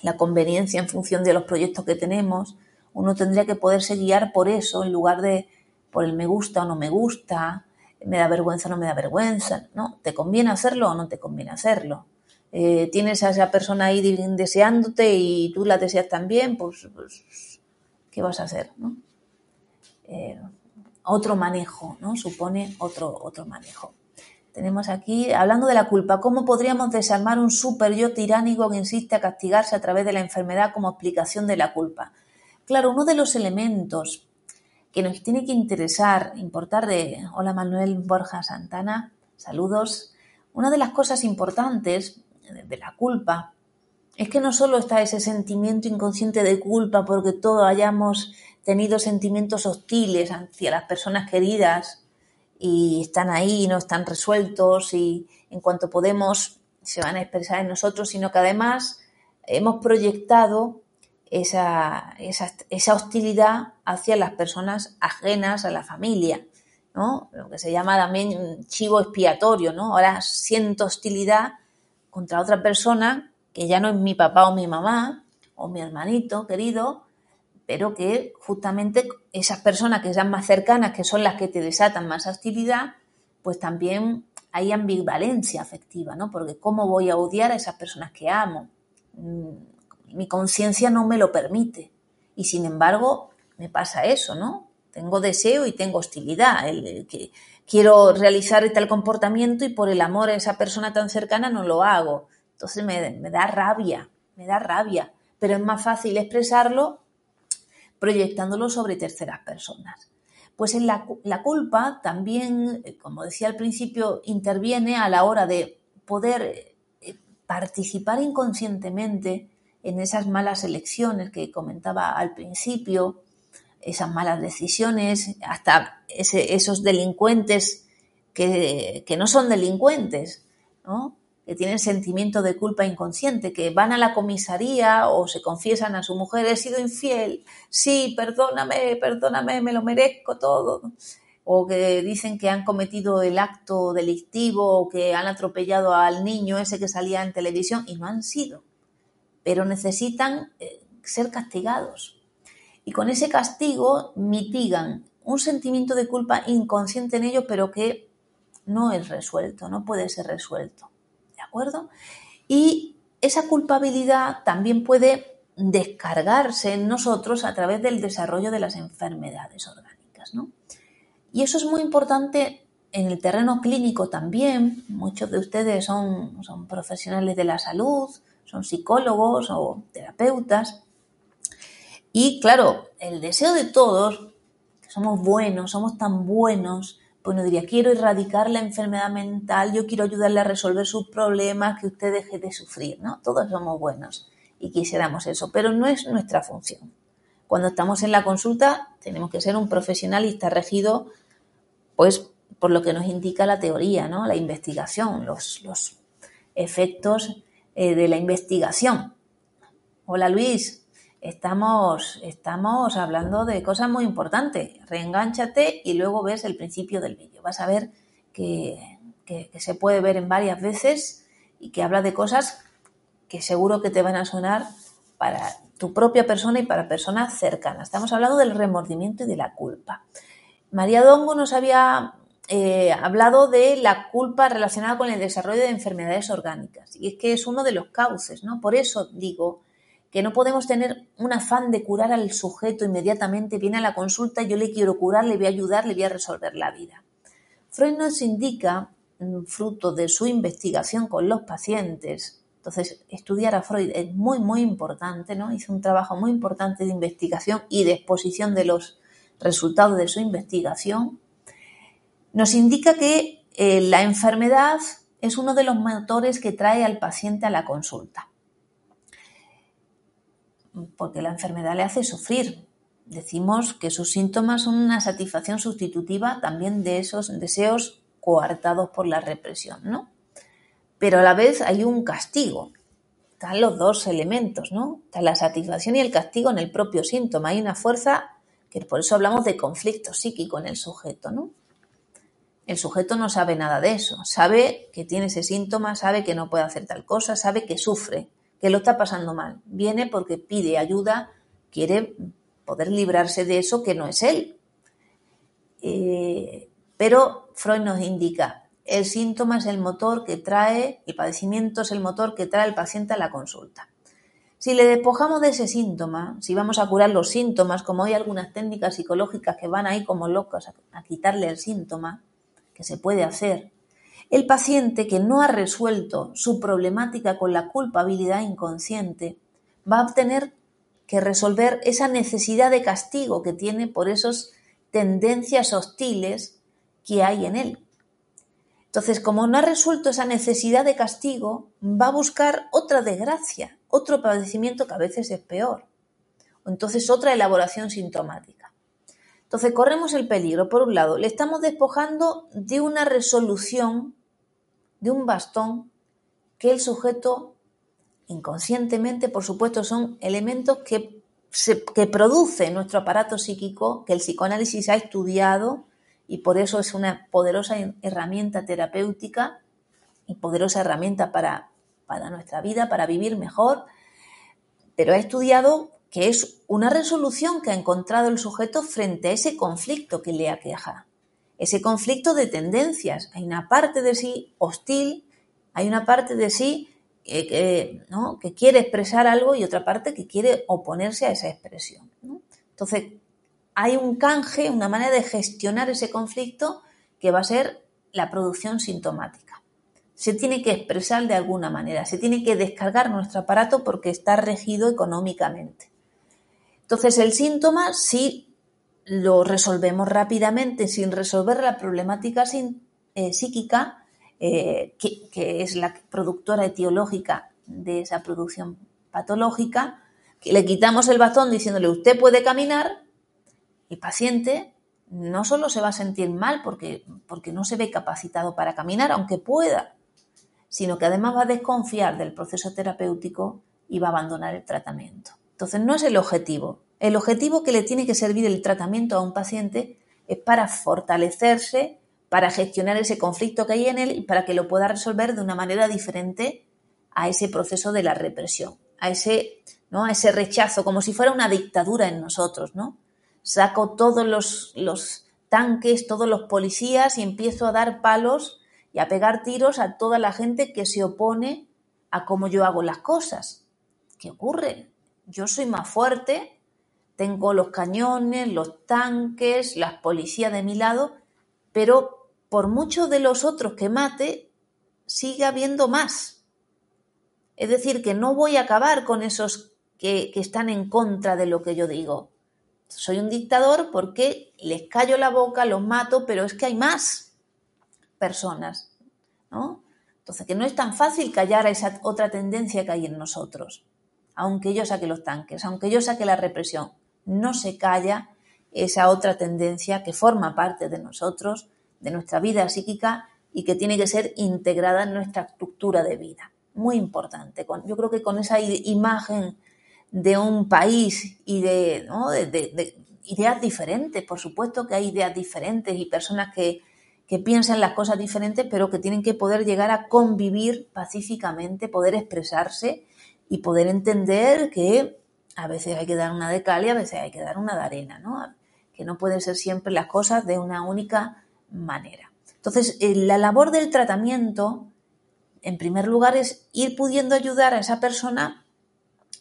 la conveniencia en función de los proyectos que tenemos. Uno tendría que poderse guiar por eso en lugar de por el me gusta o no me gusta, me da vergüenza o no me da vergüenza, ¿no? ¿Te conviene hacerlo o no te conviene hacerlo? Eh, tienes a esa persona ahí deseándote y tú la deseas también, pues, pues ¿qué vas a hacer? ¿no? Eh, otro manejo, ¿no? Supone otro, otro manejo. Tenemos aquí, hablando de la culpa, ¿cómo podríamos desarmar un super yo tiránico que insiste a castigarse a través de la enfermedad como explicación de la culpa? Claro, uno de los elementos que nos tiene que interesar, importar de, hola Manuel Borja Santana, saludos, una de las cosas importantes de la culpa es que no solo está ese sentimiento inconsciente de culpa porque todos hayamos tenido sentimientos hostiles hacia las personas queridas y están ahí, y no están resueltos y en cuanto podemos se van a expresar en nosotros, sino que además hemos proyectado esa, esa, hostilidad hacia las personas ajenas a la familia, ¿no? Lo que se llama también chivo expiatorio, ¿no? Ahora siento hostilidad contra otra persona que ya no es mi papá o mi mamá o mi hermanito querido, pero que justamente esas personas que sean más cercanas, que son las que te desatan más hostilidad, pues también hay ambivalencia afectiva, ¿no? Porque ¿cómo voy a odiar a esas personas que amo? Mi conciencia no me lo permite. Y sin embargo, me pasa eso, ¿no? Tengo deseo y tengo hostilidad. El, que quiero realizar tal comportamiento y por el amor a esa persona tan cercana no lo hago. Entonces me, me da rabia, me da rabia. Pero es más fácil expresarlo proyectándolo sobre terceras personas. Pues en la, culpa también, como decía al principio, interviene a la hora de poder eh, participar inconscientemente en esas malas elecciones que comentaba al principio, esas malas decisiones, hasta esos delincuentes que, que, no son delincuentes, ¿no? que tienen sentimiento de culpa inconsciente, que van a la comisaría o se confiesan a su mujer, he sido infiel, sí, perdóname, perdóname, me lo merezco todo. O que dicen que han cometido el acto delictivo o que han atropellado al niño ese que salía en televisión y no han sido pero necesitan eh, ser castigados. Y con ese castigo mitigan un sentimiento de culpa inconsciente en ellos, pero que no es resuelto, no puede ser resuelto. ¿De acuerdo? Y esa culpabilidad también puede descargarse en nosotros a través del desarrollo de las enfermedades orgánicas. ¿no? Y eso es muy importante en el terreno clínico también. Muchos de ustedes son, son profesionales de la salud, son psicólogos o terapeutas. Y claro, el deseo de todos, somos buenos, somos tan buenos, pues uno diría, quiero erradicar la enfermedad mental, yo quiero ayudarle a resolver sus problemas, que usted deje de sufrir, ¿no? Todos somos buenos y quisiéramos eso, pero no es nuestra función. Cuando estamos en la consulta tenemos que ser un profesional y estar regido, pues, por lo que nos indica la teoría, ¿no? La investigación, los, los efectos eh, de la investigación. Hola Luis, estamos, estamos hablando de cosas muy importantes. Reengánchate y luego ves el principio del vídeo. Vas a ver que, que, se puede ver en varias veces y que habla de cosas que seguro que te van a sonar para tu propia persona y para personas cercanas. Estamos hablando del remordimiento y de la culpa. María Dongo nos había eh, hablado de la culpa relacionada con el desarrollo de enfermedades orgánicas. Y es que es uno de los cauces, ¿no? Por eso digo que no podemos tener un afán de curar al sujeto inmediatamente, viene a la consulta, yo le quiero curar, le voy a ayudar, le voy a resolver la vida. Freud nos indica, mm, fruto de su investigación con los pacientes, entonces estudiar a Freud es muy, muy importante, ¿no? Hizo un trabajo muy importante de investigación y de exposición de los resultados de su investigación. Nos indica que eh, la enfermedad es uno de los motores que trae al paciente a la consulta porque la enfermedad le hace sufrir. Decimos que sus síntomas son una satisfacción sustitutiva también de esos deseos coartados por la represión, ¿no? Pero a la vez hay un castigo. Están los dos elementos, ¿no? Está la satisfacción y el castigo en el propio síntoma. Hay una fuerza que por eso hablamos de conflicto psíquico en el sujeto, ¿no? El sujeto no sabe nada de eso. Sabe que tiene ese síntoma, sabe que no puede hacer tal cosa, sabe que sufre que lo está pasando mal. Viene porque pide ayuda, quiere poder librarse de eso que no es él. Eh, pero Freud nos indica, el síntoma es el motor que trae, el padecimiento es el motor que trae el paciente a la consulta. Si le despojamos de ese síntoma, si vamos a curar los síntomas, como hay algunas técnicas psicológicas que van ahí como locas a quitarle el síntoma, que se puede hacer, el paciente que no ha resuelto su problemática con la culpabilidad inconsciente va a tener que resolver esa necesidad de castigo que tiene por esas tendencias hostiles que hay en él. Entonces, como no ha resuelto esa necesidad de castigo, va a buscar otra desgracia, otro padecimiento que a veces es peor. O entonces otra elaboración sintomática. Entonces, corremos el peligro. Por un lado, le estamos despojando de una resolución de un bastón que el sujeto inconscientemente, por supuesto, son elementos que, que produce nuestro aparato psíquico, que el psicoanálisis ha estudiado y por eso es una poderosa herramienta terapéutica y poderosa herramienta para, para nuestra vida, para vivir mejor, pero ha estudiado que es una resolución que ha encontrado el sujeto frente a ese conflicto que le aqueja ese conflicto de tendencias. Hay una parte de sí hostil, hay una parte de sí que, quiere expresar algo y otra parte que quiere oponerse a esa expresión. Entonces, hay un canje, una manera de gestionar ese conflicto que va a ser la producción sintomática. Se tiene que expresar de alguna manera, se tiene que descargar nuestro aparato porque está regido económicamente. Entonces, el síntoma sí lo resolvemos rápidamente sin resolver la problemática eh, psíquica, eh, que, es la productora etiológica de esa producción patológica, que le quitamos el bastón diciéndole usted puede caminar, el paciente no solo se va a sentir mal porque, porque no se ve capacitado para caminar, aunque pueda, sino que además va a desconfiar del proceso terapéutico y va a abandonar el tratamiento. Entonces no es el objetivo, el objetivo que le tiene que servir el tratamiento a un paciente es para fortalecerse, para gestionar ese conflicto que hay en él y para que lo pueda resolver de una manera diferente a ese proceso de la represión, a ese, ¿no? a ese rechazo, como si fuera una dictadura en nosotros, ¿no? Saco todos los, los tanques, todos los policías y empiezo a dar palos y a pegar tiros a toda la gente que se opone a cómo yo hago las cosas. ¿Qué ocurre? Yo soy más fuerte, tengo los cañones, los tanques, las policías de mi lado, pero por muchos de los otros que mate, sigue habiendo más. Es decir, que no voy a acabar con esos que, que están en contra de lo que yo digo. Soy un dictador porque les callo la boca, los mato, pero es que hay más personas, ¿no? Entonces, que no es tan fácil callar a esa otra tendencia que hay en nosotros, aunque yo saque los tanques, aunque yo saque la represión no se calla esa otra tendencia que forma parte de nosotros, de nuestra vida psíquica y que tiene que ser integrada en nuestra estructura de vida. Muy importante. Yo creo que con esa imagen de un país y de, ideas diferentes, por supuesto que hay ideas diferentes y personas que, que piensan las cosas diferentes, pero que tienen que poder llegar a convivir pacíficamente, poder expresarse y poder entender que a veces hay que dar una de cal y a veces hay que dar una de arena, ¿no? Que no pueden ser siempre las cosas de una única manera. Entonces, eh, la labor del tratamiento, en primer lugar, es ir pudiendo ayudar a esa persona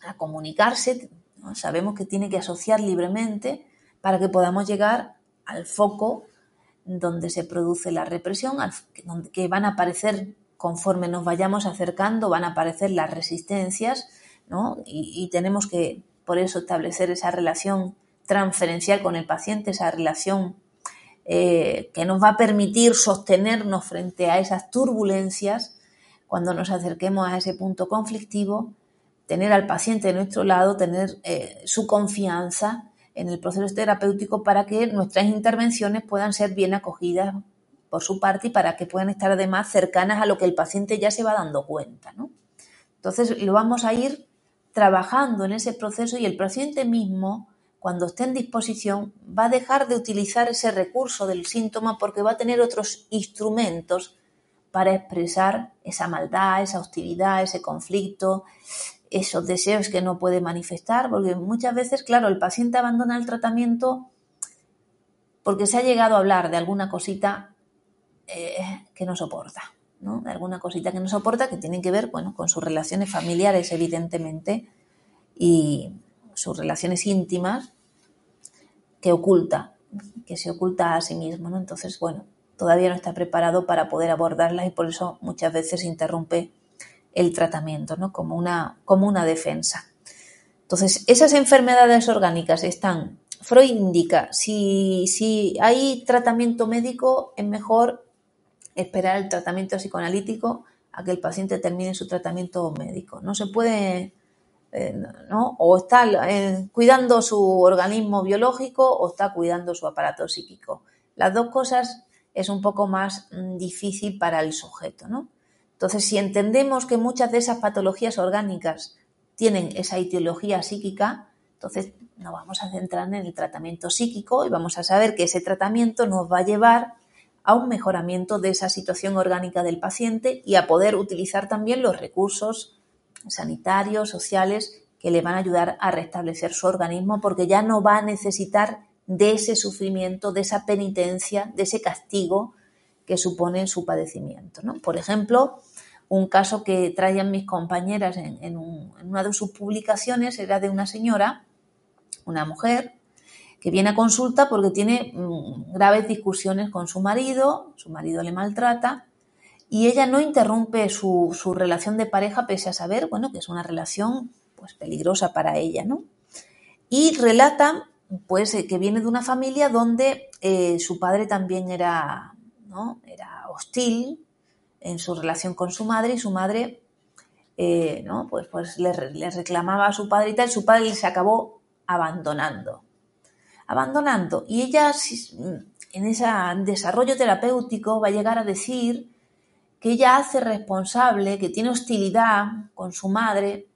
a comunicarse, sabemos que tiene que asociar libremente para que podamos llegar al foco donde se produce la represión, que van a aparecer conforme nos vayamos acercando, van a aparecer las resistencias, ¿no? y tenemos que, por eso, establecer esa relación transferencial con el paciente, esa relación eh, que nos va a permitir sostenernos frente a esas turbulencias cuando nos acerquemos a ese punto conflictivo, tener al paciente de nuestro lado, tener eh, su confianza en el proceso terapéutico para que nuestras intervenciones puedan ser bien acogidas por su parte y para que puedan estar además cercanas a lo que el paciente ya se va dando cuenta. Entonces lo vamos a ir trabajando en ese proceso y el paciente mismo cuando esté en disposición, va a dejar de utilizar ese recurso del síntoma porque va a tener otros instrumentos para expresar esa maldad, esa hostilidad, ese conflicto, esos deseos que no puede manifestar, porque muchas veces, claro, el paciente abandona el tratamiento porque se ha llegado a hablar de alguna cosita eh, que no soporta, ¿no? Alguna cosita que no soporta que tiene que ver, bueno, con sus relaciones familiares, evidentemente, y, sus relaciones íntimas que oculta, que se oculta a sí mismo, ¿no? Entonces, bueno, todavía no está preparado para poder abordarlas y por eso muchas veces interrumpe el tratamiento, ¿no? Como una, como una defensa. Entonces, esas enfermedades orgánicas están, Freud indica, si, si hay tratamiento médico, es mejor esperar el tratamiento psicoanalítico a que el paciente termine su tratamiento médico. No se puede eh, ¿no? O está eh, cuidando su organismo biológico o está cuidando su aparato psíquico. Las dos cosas es un poco más mm, difícil para el sujeto, ¿no? Entonces, si entendemos que muchas de esas patologías orgánicas tienen esa etiología psíquica, entonces nos vamos a centrar en el tratamiento psíquico y vamos a saber que ese tratamiento nos va a llevar a un mejoramiento de esa situación orgánica del paciente y a poder utilizar también los recursos sanitarios, sociales, que le van a ayudar a restablecer su organismo porque ya no va a necesitar de ese sufrimiento, de esa penitencia, de ese castigo que supone su padecimiento. Por ejemplo, un caso que traían mis compañeras en, una de sus publicaciones era de una señora, una mujer, que viene a consulta porque tiene mm, graves discusiones con su marido, su marido le maltrata y ella no interrumpe su, relación de pareja pese a saber, bueno, que es una relación pues peligrosa para ella, ¿no? Y relata, pues, eh, que viene de una familia donde eh, su padre también era, ¿no? Era hostil en su relación con su madre y su madre, eh, ¿no? Pues, pues le, reclamaba a su padre y tal, su padre se acabó abandonando. Abandonando. Y ella, en ese desarrollo terapéutico, va a llegar a decir que ella hace responsable, que tiene hostilidad con su madre,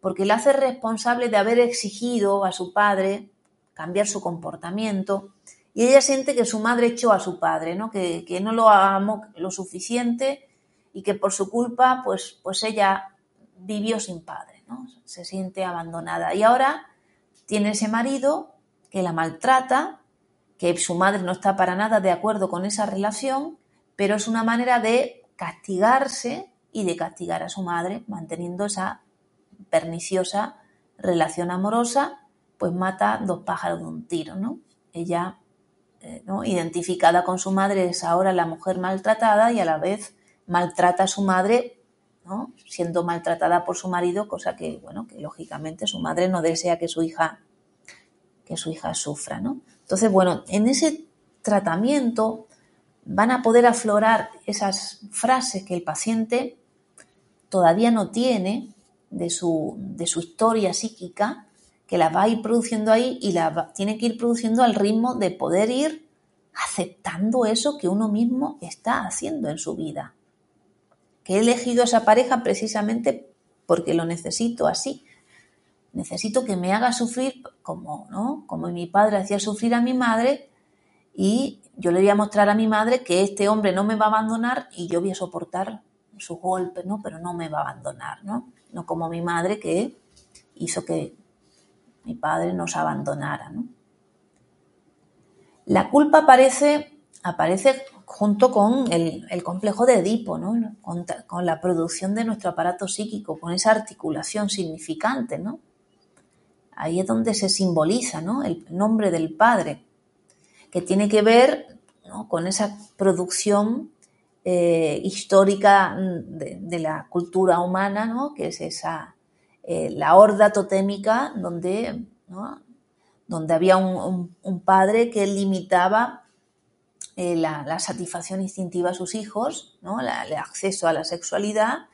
porque la hace responsable de haber exigido a su padre cambiar su comportamiento. Y ella siente que su madre echó a su padre, ¿no? Que, no lo amó lo suficiente y que por su culpa, pues, pues ella vivió sin padre, ¿no? Se siente abandonada. Y ahora tiene ese marido que la maltrata, que su madre no está para nada de acuerdo con esa relación, pero es una manera de castigarse y de castigar a su madre, manteniendo esa perniciosa relación amorosa, pues mata dos pájaros de un tiro, ¿no? Ella, eh, ¿no? identificada con su madre, es ahora la mujer maltratada y a la vez maltrata a su madre, ¿no? Siendo maltratada por su marido, cosa que, bueno, que lógicamente su madre no desea que su hija, que su hija sufra, ¿no? Entonces, bueno, en ese tratamiento van a poder aflorar esas frases que el paciente todavía no tiene de su, de su historia psíquica, que las va a ir produciendo ahí y las tiene que ir produciendo al ritmo de poder ir aceptando eso que uno mismo está haciendo en su vida. Que he elegido a esa pareja precisamente porque lo necesito así. Necesito que me haga sufrir como, ¿no? Como mi padre hacía sufrir a mi madre y yo le voy a mostrar a mi madre que este hombre no me va a abandonar y yo voy a soportar sus golpes, ¿no? Pero no me va a abandonar, ¿no? No como mi madre que hizo que mi padre nos abandonara. La culpa aparece, aparece junto con el, complejo de Edipo, ¿no? Con, la producción de nuestro aparato psíquico, con esa articulación significante, ¿no? Ahí es donde se simboliza, ¿no? El nombre del Padre, que tiene que ver con esa producción eh, histórica de, la cultura humana, ¿no? Que es esa, eh, la horda totémica donde, donde había un padre que limitaba eh, la, satisfacción instintiva a sus hijos, ¿no? el acceso a la sexualidad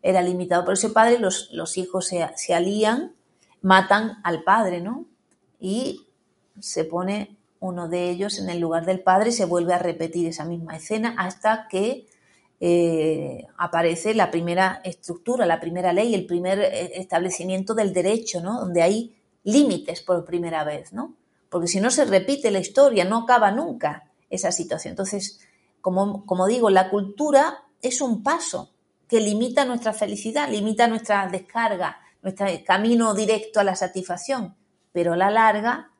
era limitado por ese padre, los, los hijos se, alían, matan al padre, ¿no? Y se pone uno de ellos en el lugar del padre y se vuelve a repetir esa misma escena hasta que eh, aparece la primera estructura, la primera ley, el primer eh, establecimiento del derecho, ¿no? Donde hay límites por primera vez, ¿no? Porque si no se repite la historia, no acaba nunca esa situación. Entonces, como, como digo, la cultura es un paso que limita nuestra felicidad, limita nuestra descarga, nuestro camino directo a la satisfacción, pero a la larga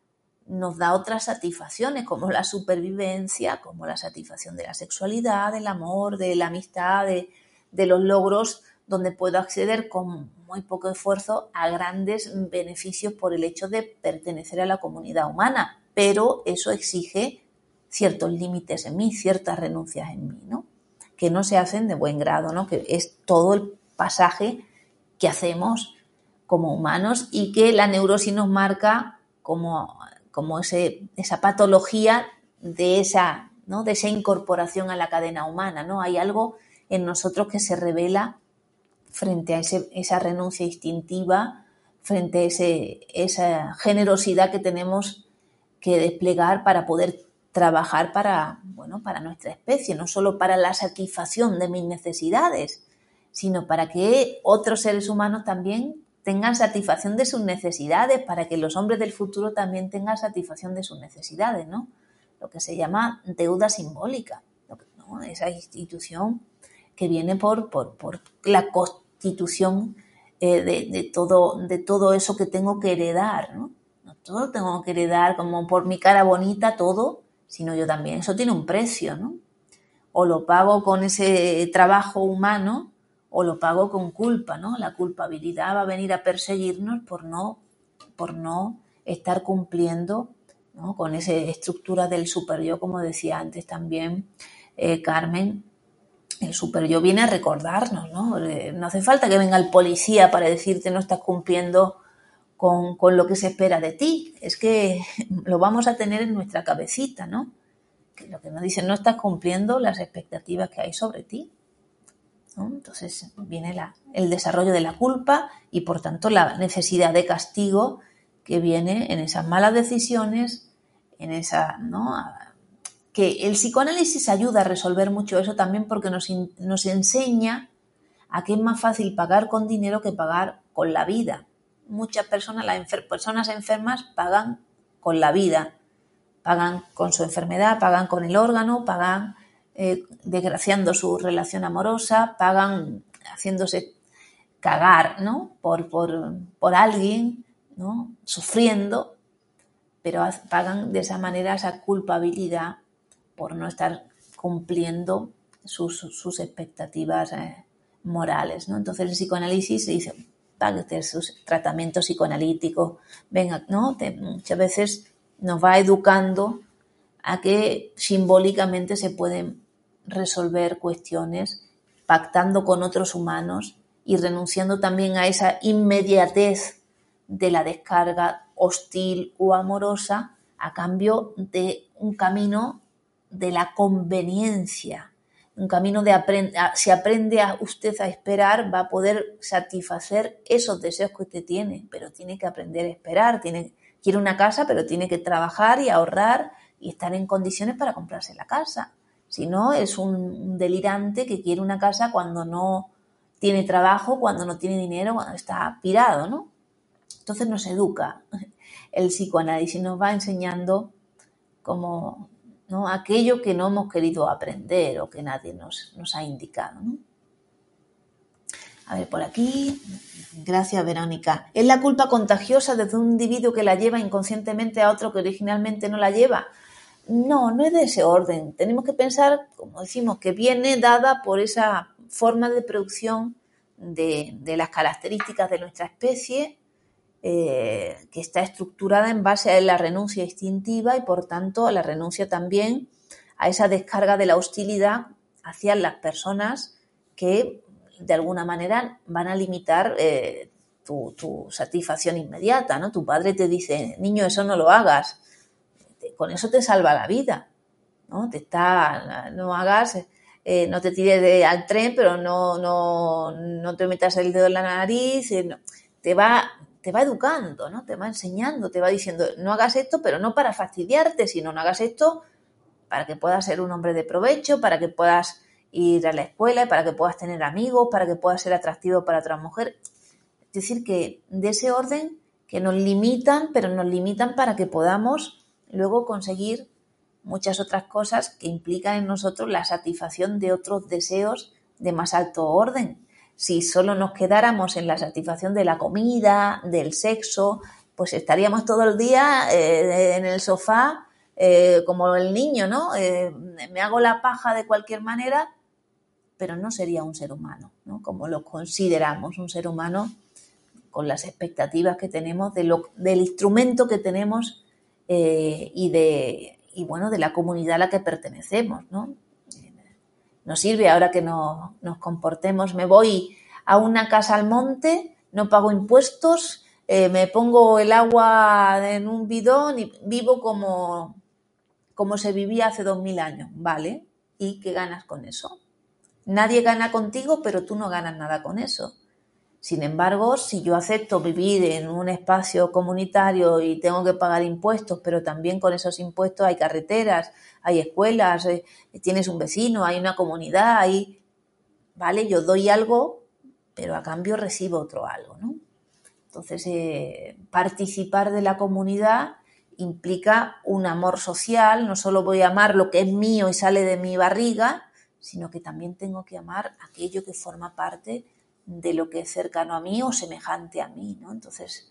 nos da otras satisfacciones como la supervivencia, como la satisfacción de la sexualidad, del amor, de la amistad, de, de los logros donde puedo acceder con muy poco esfuerzo a grandes beneficios por el hecho de pertenecer a la comunidad humana. Pero eso exige ciertos límites en mí, ciertas renuncias en mí, ¿no? Que no se hacen de buen grado, ¿no? Que es todo el pasaje que hacemos como humanos y que la neurosis nos marca como, como ese, esa patología de esa, ¿no? de esa incorporación a la cadena humana. ¿no? Hay algo en nosotros que se revela frente a esa renuncia instintiva, frente a ese, esa generosidad que tenemos que desplegar para poder trabajar para, bueno, para nuestra especie, no solo para la satisfacción de mis necesidades, sino para que otros seres humanos también tengan satisfacción de sus necesidades, para que los hombres del futuro también tengan satisfacción de sus necesidades, ¿no? Lo que se llama deuda simbólica, esa institución que viene por, por, la constitución eh, de, de, todo, de todo eso que tengo que heredar, ¿no? No todo tengo que heredar como por mi cara bonita, todo, sino yo también. Eso tiene un precio, ¿no? O lo pago con ese trabajo humano o lo pago con culpa, ¿no? La culpabilidad va a venir a perseguirnos por no, por no estar cumpliendo ¿no? con esa estructura del super yo, como decía antes también eh, Carmen. El super yo viene a recordarnos, ¿no? Eh, no hace falta que venga el policía para decirte no estás cumpliendo con, lo que se espera de ti. Es que lo vamos a tener en nuestra cabecita, ¿no? Que lo que nos dicen, no estás cumpliendo las expectativas que hay sobre ti. Entonces viene el desarrollo de la culpa y por tanto la necesidad de castigo que viene en esas malas decisiones, en esa, ¿no? Que el psicoanálisis ayuda a resolver mucho eso también porque nos, nos enseña a que es más fácil pagar con dinero que pagar con la vida. Muchas personas, las personas enfermas, pagan con la vida, pagan con su enfermedad, pagan con el órgano, pagan eh, desgraciando su relación amorosa, pagan haciéndose cagar ¿no? por, por, alguien, ¿no? sufriendo, pero pagan de esa manera esa culpabilidad por no estar cumpliendo sus, expectativas eh, morales. ¿no? Entonces el psicoanálisis dice, hacer sus tratamientos psicoanalíticos, venga, ¿no? muchas veces nos va educando a que simbólicamente se pueden resolver cuestiones pactando con otros humanos y renunciando también a esa inmediatez de la descarga hostil o amorosa a cambio de un camino de la conveniencia, un camino de aprender, si aprende a usted a esperar, va a poder satisfacer esos deseos que usted tiene, pero tiene que aprender a esperar, tiene, quiere una casa, pero tiene que trabajar y ahorrar y estar en condiciones para comprarse la casa. Si no, es un delirante que quiere una casa cuando no tiene trabajo, cuando no tiene dinero, cuando está pirado, ¿no? Entonces nos educa. El psicoanálisis nos va enseñando cómo ¿no? aquello que no hemos querido aprender o que nadie nos, ha indicado. A ver, por aquí. Gracias, Verónica. ¿Es la culpa contagiosa desde un individuo que la lleva inconscientemente a otro que originalmente no la lleva? No, no es de ese orden. Tenemos que pensar, como decimos, que viene dada por esa forma de producción de, las características de nuestra especie, eh, que está estructurada en base a la renuncia instintiva y por tanto a la renuncia también a esa descarga de la hostilidad hacia las personas que de alguna manera van a limitar eh, tu, tu, satisfacción inmediata, ¿no? Tu padre te dice, niño, eso no lo hagas con eso te salva la vida, ¿no? Te está, no hagas, eh, no te tires al tren, pero no, no, no te metas el dedo en la nariz, eh, te va, te va educando, ¿no? Te va enseñando, te va diciendo, no hagas esto, pero no para fastidiarte, sino no hagas esto para que puedas ser un hombre de provecho, para que puedas ir a la escuela, para que puedas tener amigos, para que puedas ser atractivo para otra mujer. Es decir, que de ese orden que nos limitan, pero nos limitan para que podamos luego conseguir muchas otras cosas que implican en nosotros la satisfacción de otros deseos de más alto orden. Si solo nos quedáramos en la satisfacción de la comida, del sexo, pues estaríamos todo el día eh, en el sofá eh, como el niño, ¿no? Eh, me hago la paja de cualquier manera, pero no sería un ser humano, ¿no? Como lo consideramos un ser humano con las expectativas que tenemos de lo, del instrumento que tenemos eh, y, de, y bueno, de la comunidad a la que pertenecemos, ¿no? Nos sirve ahora que no, nos comportemos, me voy a una casa al monte, no pago impuestos, eh, me pongo el agua en un bidón y vivo como, como se vivía hace dos mil años, ¿vale? ¿Y qué ganas con eso? Nadie gana contigo, pero tú no ganas nada con eso. Sin embargo, si yo acepto vivir en un espacio comunitario y tengo que pagar impuestos, pero también con esos impuestos hay carreteras, hay escuelas, eh, tienes un vecino, hay una comunidad, vale, yo doy algo, pero a cambio recibo otro algo, ¿no? Entonces, eh, participar de la comunidad implica un amor social, no solo voy a amar lo que es mío y sale de mi barriga, sino que también tengo que amar aquello que forma parte de lo que es cercano a mí o semejante a mí, ¿no? Entonces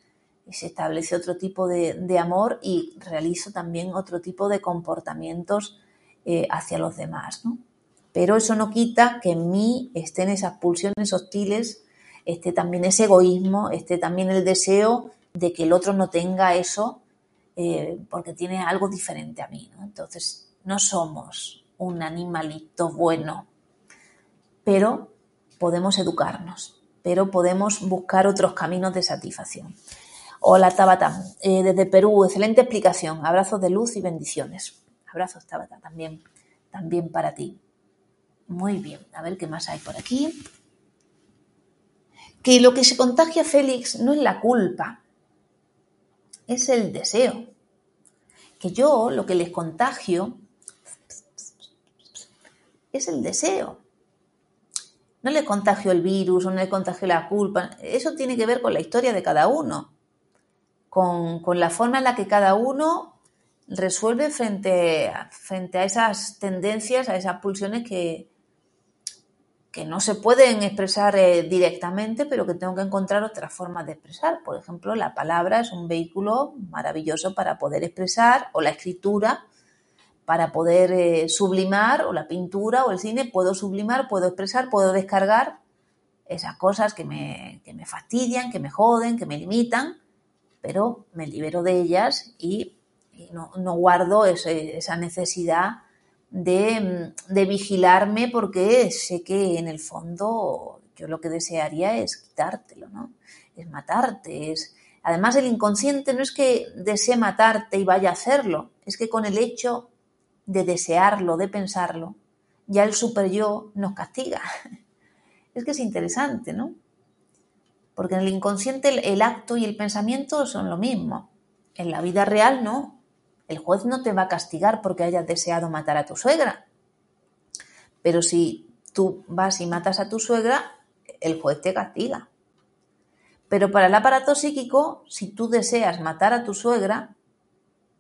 se establece otro tipo de, amor y realizo también otro tipo de comportamientos eh, hacia los demás, ¿no? Pero eso no quita que en mí estén esas pulsiones hostiles, esté también ese egoísmo, esté también el deseo de que el otro no tenga eso eh, porque tiene algo diferente a mí, ¿no? Entonces no somos un animalito bueno, pero podemos educarnos, pero podemos buscar otros caminos de satisfacción. Hola Tabata, eh, desde Perú, excelente explicación. Abrazos de luz y bendiciones. Abrazos Tabata también, también para ti. Muy bien, a ver qué más hay por aquí. Que lo que se contagia Félix no es la culpa, es el deseo. Que yo lo que les contagio es el deseo no le contagio el virus o no le contagio la culpa. Eso tiene que ver con la historia de cada uno, con, la forma en la que cada uno resuelve frente, frente a esas tendencias, a esas pulsiones que, que no se pueden expresar eh, directamente, pero que tengo que encontrar otras formas de expresar. Por ejemplo, la palabra es un vehículo maravilloso para poder expresar, o la escritura, para poder eh, sublimar, o la pintura o el cine, puedo sublimar, puedo expresar, puedo descargar esas cosas que me, me fastidian, que me joden, que me limitan, pero me libero de ellas y, no, guardo esa necesidad de, de, vigilarme porque sé que en el fondo yo lo que desearía es quitártelo, ¿no? Es matarte, es... Además el inconsciente no es que desee matarte y vaya a hacerlo, es que con el hecho de desearlo, de pensarlo, ya el super yo nos castiga. Es que es interesante, ¿no? Porque en el inconsciente el, acto y el pensamiento son lo mismo. En la vida real no. El juez no te va a castigar porque hayas deseado matar a tu suegra. Pero si tú vas y matas a tu suegra, el juez te castiga. Pero para el aparato psíquico, si tú deseas matar a tu suegra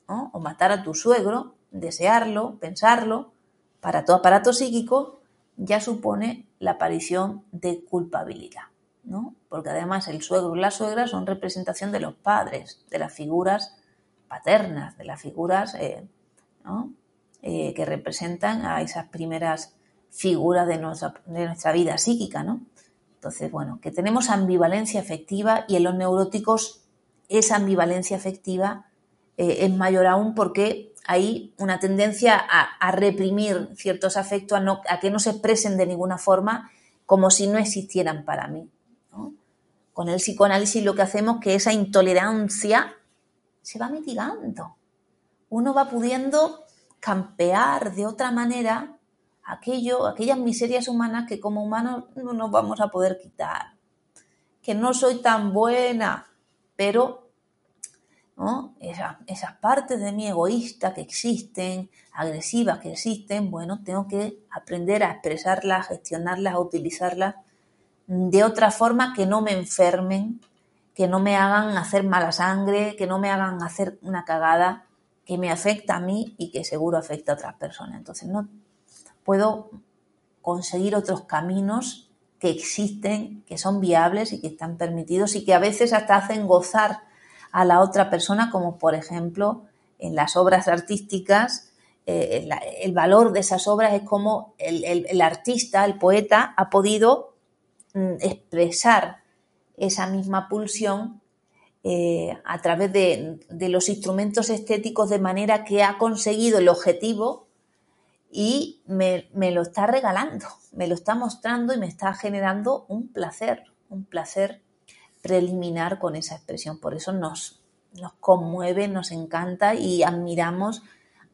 o matar a tu suegro, desearlo, pensarlo, para tu aparato psíquico ya supone la aparición de culpabilidad, ¿no? Porque además el suegro y la suegra son representación de los padres, de las figuras paternas, de las figuras, eh, eh, que representan a esas primeras figuras de nuestra, de nuestra vida psíquica, ¿no? Entonces, bueno, que tenemos ambivalencia afectiva y en los neuróticos esa ambivalencia afectiva eh, es mayor aún porque hay una tendencia a, reprimir ciertos afectos, a, que no se expresen de ninguna forma como si no existieran para mí. Con el psicoanálisis lo que hacemos es que esa intolerancia se va mitigando. Uno va pudiendo campear de otra manera aquello, aquellas miserias humanas que como humanos no nos vamos a poder quitar. Que no soy tan buena, pero esas partes de mí egoísta que existen, agresivas que existen, bueno, tengo que aprender a expresarlas, a gestionarlas, a utilizarlas de otra forma que no me enfermen, que no me hagan hacer mala sangre, que no me hagan hacer una cagada que me afecta a mí y que seguro afecta a otras personas. Entonces, no puedo conseguir otros caminos que existen, que son viables y que están permitidos y que a veces hasta hacen gozar a la otra persona, como por ejemplo en las obras artísticas, eh, el, valor de esas obras es como el, artista, el poeta, ha podido mm, expresar esa misma pulsión eh, a través de, los instrumentos estéticos de manera que ha conseguido el objetivo y me, me, lo está regalando, me lo está mostrando y me está generando un placer, un placer preliminar con esa expresión. Por eso nos, nos conmueve, nos encanta y admiramos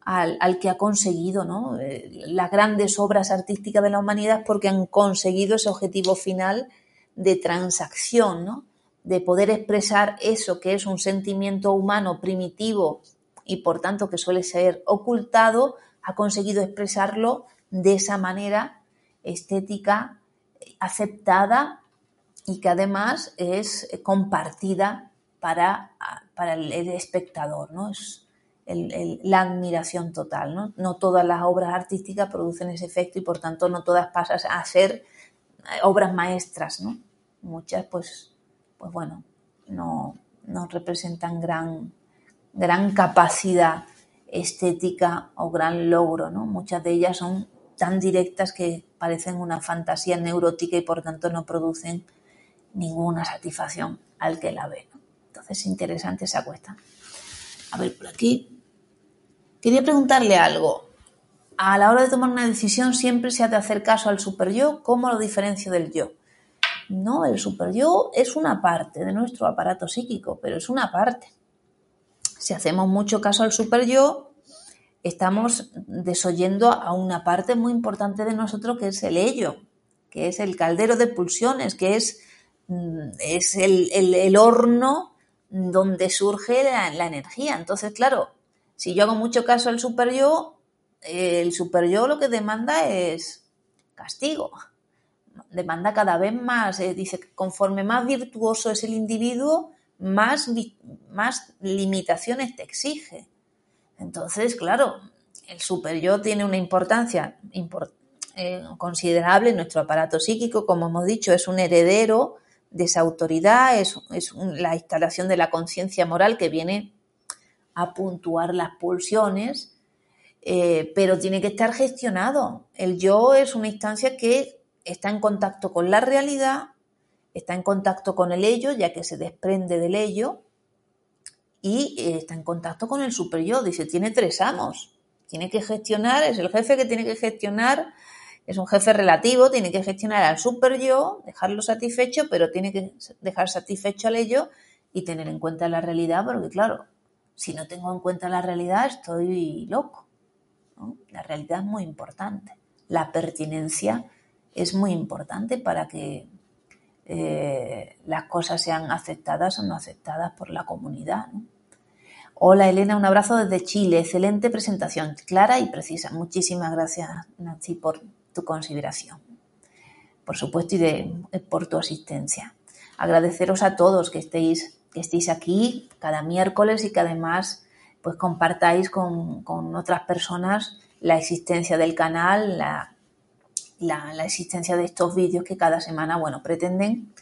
al, que ha conseguido ¿no? Eh, las grandes obras artísticas de la humanidad porque han conseguido ese objetivo final de transacción, ¿no? de poder expresar eso que es un sentimiento humano primitivo y por tanto que suele ser ocultado, ha conseguido expresarlo de esa manera estética aceptada y que además es compartida para, para el, espectador, ¿no? Es la admiración total, ¿no? No todas las obras artísticas producen ese efecto y por tanto no todas pasan a ser obras maestras, ¿no? Muchas, pues, pues bueno, no, no representan gran, gran capacidad estética o gran logro, ¿no? Muchas de ellas son tan directas que parecen una fantasía neurótica y por tanto no producen ninguna satisfacción al que la ve. Entonces es interesante esa cuesta. A ver, por aquí. Quería preguntarle algo. A la hora de tomar una decisión siempre se ha de hacer caso al super yo. ¿Cómo lo diferencio del yo? No, el super yo es una parte de nuestro aparato psíquico, pero es una parte. Si hacemos mucho caso al super yo, estamos desoyendo a una parte muy importante de nosotros que es el ello, que es el caldero de pulsiones, que es es el, horno donde surge la, energía. Entonces, claro, si yo hago mucho caso al super yo, el super yo lo que demanda es castigo. Demanda cada vez más, eh, dice, conforme más virtuoso es el individuo, más, más limitaciones te exige. Entonces, claro, el super yo tiene una importancia eh, considerable en nuestro aparato psíquico, como hemos dicho, es un heredero de esa autoridad, es, la instalación de la conciencia moral que viene a puntuar las pulsiones, eh, pero tiene que estar gestionado. El yo es una instancia que está en contacto con la realidad, está en contacto con el ello, ya que se desprende del ello, y eh, está en contacto con el super yo. Dice, tiene tres amos. Tiene que gestionar, es el jefe que tiene que gestionar es un jefe relativo, tiene que gestionar al super yo, dejarlo satisfecho, pero tiene que dejar satisfecho al ello y tener en cuenta la realidad, porque claro, si no tengo en cuenta la realidad estoy loco. La realidad es muy importante. La pertinencia es muy importante para que eh, las cosas sean aceptadas o no aceptadas por la comunidad. Hola Elena, un abrazo desde Chile. Excelente presentación, clara y precisa. Muchísimas gracias, Nachi, por, tu consideración. Por supuesto, y de, por tu asistencia. Agradeceros a todos que estéis, que estéis aquí cada miércoles y que además pues compartáis con, otras personas la existencia del canal, la, la, existencia de estos vídeos que cada semana, bueno, pretenden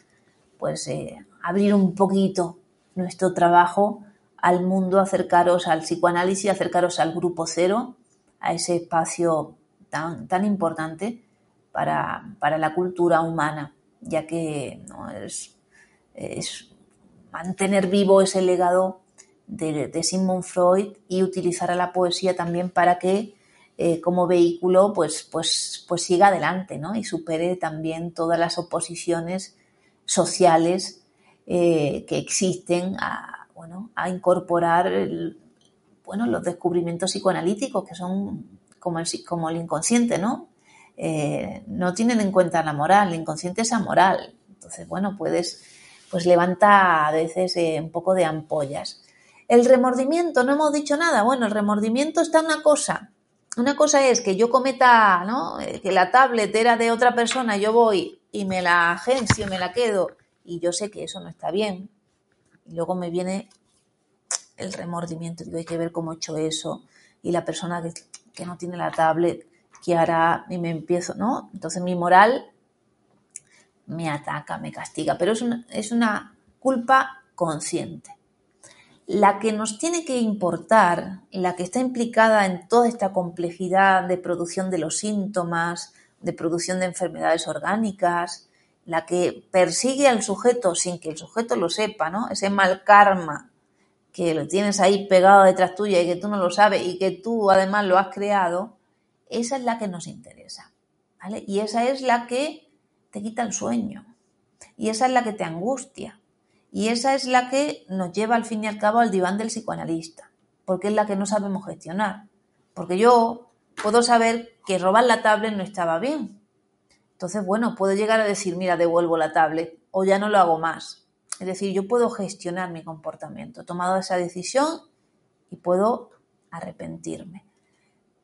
pues eh, abrir un poquito nuestro trabajo al mundo, acercaros al psicoanálisis, acercaros al grupo cero, a ese espacio tan, tan importante para, la cultura humana, ya que es, mantener vivo ese legado de, de Sigmund Freud y utilizar a la poesía también para que eh, como vehículo pues, pues, pues siga adelante ¿no? y supere también todas las oposiciones sociales eh, que existen a, bueno, a incorporar bueno, los descubrimientos psicoanalíticos que son como el, inconsciente, ¿no? Eh, no tienen en cuenta la moral, el inconsciente es amoral. Entonces, bueno, puedes, pues levanta a veces un poco de ampollas. El remordimiento, no hemos dicho nada. Bueno, el remordimiento está una cosa una cosa es que yo cometa, ¿no? Eh, que la tablet era de otra persona, yo voy y me la agencio, me la quedo, y yo sé que eso no está bien. Y luego me viene el remordimiento, digo, hay que ver cómo he hecho eso, y la persona que, no tiene la tablet, ¿qué hará? Y me empiezo, ¿no? Entonces mi moral me ataca, me castiga, pero es una, es una culpa consciente la que nos tiene que importar, la que está implicada en toda esta complejidad de producción de los síntomas, de producción de enfermedades orgánicas, la que persigue al sujeto sin que el sujeto lo sepa, ¿no? Ese mal karma que lo tienes ahí pegado detrás tuya y que tú no lo sabes y que tú además lo has creado, esa es la que nos interesa, ¿vale? Y esa es la que te quita el sueño y esa es la que te angustia y esa es la que nos lleva al fin y al cabo al diván del psicoanalista, porque es la que no sabemos gestionar. Porque yo puedo saber que robar la tablet no estaba bien. Entonces, bueno, puedo llegar a decir, mira, devuelvo la tablet o ya no lo hago más. Es decir, yo puedo gestionar mi comportamiento. He tomado esa decisión y puedo arrepentirme.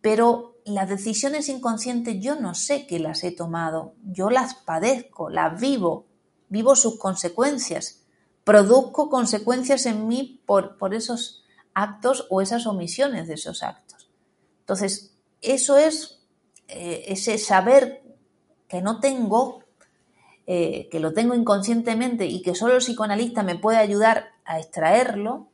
Pero las decisiones inconscientes yo no sé que las he tomado, yo las padezco, las vivo, vivo sus consecuencias produzco consecuencias en mí por, por esos actos o esas omisiones de esos actos. Entonces, eso es eh, ese saber que no tengo, eh, que lo tengo inconscientemente y que solo el psicoanalista me puede ayudar a extraerlo,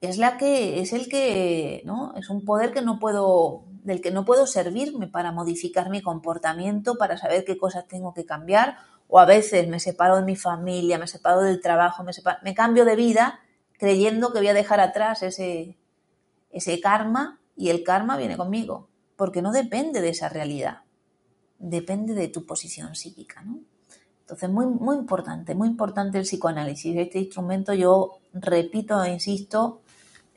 es la que es el que no es un poder que no puedo del que no puedo servirme para modificar mi comportamiento, para saber qué cosas tengo que cambiar o a veces me separo de mi familia, me separo del trabajo, me, me cambio de vida creyendo que voy a dejar atrás ese, ese karma y el karma viene conmigo, porque no depende de esa realidad, depende de tu posición psíquica, ¿no? Entonces, muy, muy importante, muy importante el psicoanálisis. Este instrumento yo repito e insisto,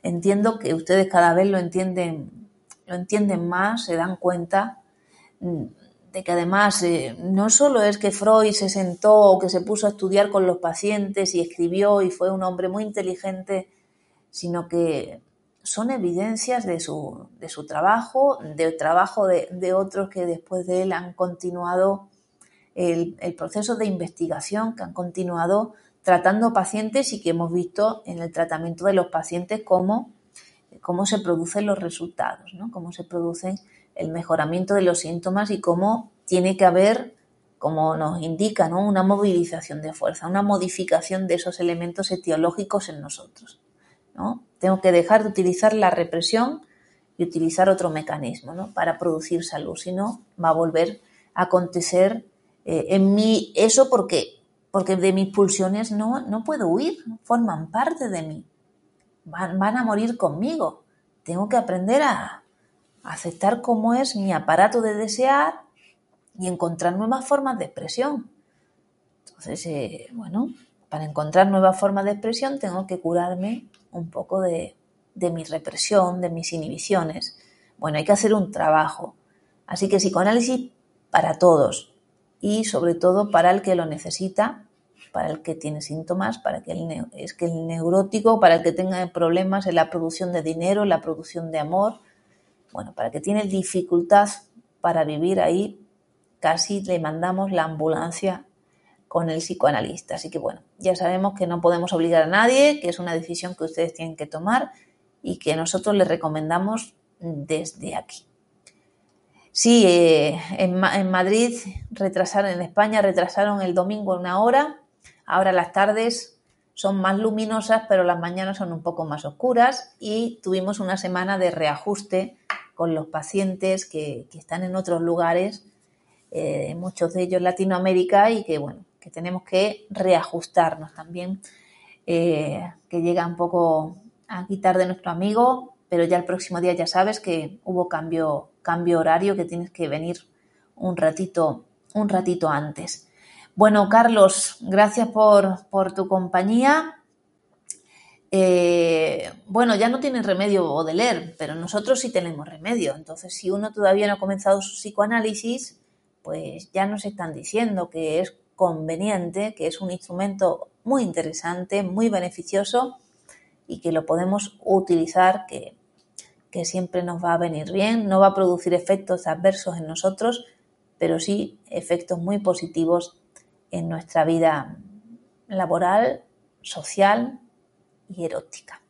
entiendo que ustedes cada vez lo entienden, lo entienden más, se dan cuenta mm, de que además eh, no solo es que Freud se sentó o que se puso a estudiar con los pacientes y escribió y fue un hombre muy inteligente, sino que son evidencias de su, de su trabajo, del trabajo de, otros que después de él han continuado el, el proceso de investigación, que han continuado tratando pacientes y que hemos visto en el tratamiento de los pacientes cómo, cómo se producen los resultados, ¿no? cómo se producen el mejoramiento de los síntomas y cómo tiene que haber, como nos indica, ¿no? una movilización de fuerza, una modificación de esos elementos etiológicos en nosotros. ¿No? Tengo que dejar de utilizar la represión y utilizar otro mecanismo ¿no? para producir salud, si no va a volver a acontecer eh, en mí eso porque, porque de mis pulsiones no, no puedo huir, forman parte de mí, van, van a morir conmigo. Tengo que aprender a, aceptar cómo es mi aparato de desear y encontrar nuevas formas de expresión. Entonces, eh, bueno, para encontrar nuevas formas de expresión tengo que curarme un poco de, de mi represión, de mis inhibiciones. Bueno, hay que hacer un trabajo. Así que psicoanálisis para todos y sobre todo para el que lo necesita, para el que tiene síntomas, para que el, es que el neurótico, para el que tenga problemas en la producción de dinero, en la producción de amor, bueno, para que tiene dificultad para vivir ahí, casi le mandamos la ambulancia con el psicoanalista. Así que bueno, ya sabemos que no podemos obligar a nadie, que es una decisión que ustedes tienen que tomar y que nosotros les recomendamos desde aquí. Sí, eh, en, Madrid retrasaron, en España retrasaron el domingo una hora, ahora las tardes son más luminosas, pero las mañanas son un poco más oscuras y tuvimos una semana de reajuste con los pacientes que, están en otros lugares, eh, muchos de ellos Latinoamérica, y que bueno, que tenemos que reajustarnos también, eh, que llega un poco a quitar de nuestro amigo, pero ya el próximo día ya sabes que hubo cambio, cambio horario, que tienes que venir un ratito, un ratito antes. Bueno, Carlos, gracias por, por tu compañía. Eh, bueno, ya no tienen remedio de leer, pero nosotros sí tenemos remedio. Entonces, si uno todavía no ha comenzado su psicoanálisis, pues ya nos están diciendo que es conveniente, que es un instrumento muy interesante, muy beneficioso y que lo podemos utilizar, que, que siempre nos va a venir bien, no va a producir efectos adversos en nosotros, pero sí efectos muy positivos en nuestra vida laboral, social y erótica.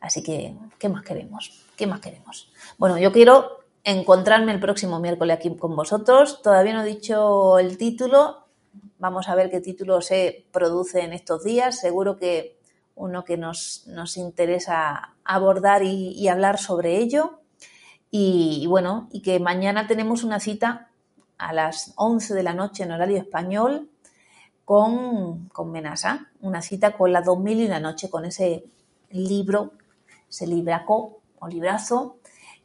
Así que, ¿qué más queremos? ¿Qué más queremos? Bueno, yo quiero encontrarme el próximo miércoles aquí con vosotros. Todavía no he dicho el título. Vamos a ver qué título se produce en estos días. Seguro que uno que nos, interesa abordar y, hablar sobre ello. Y, bueno, y que mañana tenemos una cita a las 11 de la noche en horario español con, con Menasa, una cita con las 2000 y una noche, con ese libro, ese libraco o librazo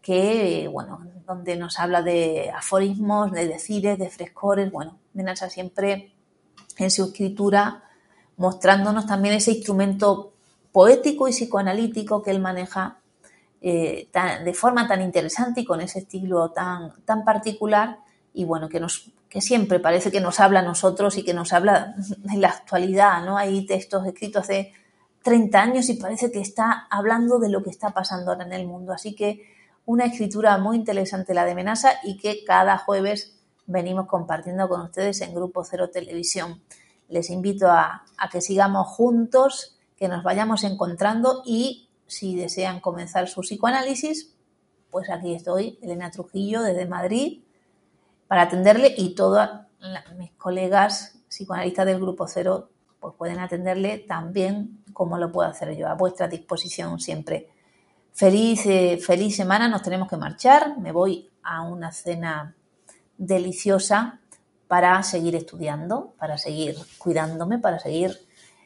que, bueno, donde nos habla de aforismos, de decires, de frescores, bueno, Menasa siempre en su escritura mostrándonos también ese instrumento poético y psicoanalítico que él maneja eh, de forma tan interesante y con ese estilo tan, tan particular y bueno, que, nos, que siempre parece que nos habla a nosotros y que nos habla en la actualidad, ¿no? Hay textos escritos hace 30 años y parece que está hablando de lo que está pasando ahora en el mundo. Así que una escritura muy interesante la de Menasa y que cada jueves venimos compartiendo con ustedes en Grupo Cero Televisión. Les invito a, que sigamos juntos que nos vayamos encontrando y si desean comenzar su psicoanálisis, pues aquí estoy, Elena Trujillo, desde Madrid, para atenderle y todas mis colegas psicoanalistas del Grupo Cero pues pueden atenderle también como lo puedo hacer yo, a vuestra disposición siempre. Feliz, feliz semana, nos tenemos que marchar, me voy a una cena deliciosa para seguir estudiando, para seguir cuidándome, para seguir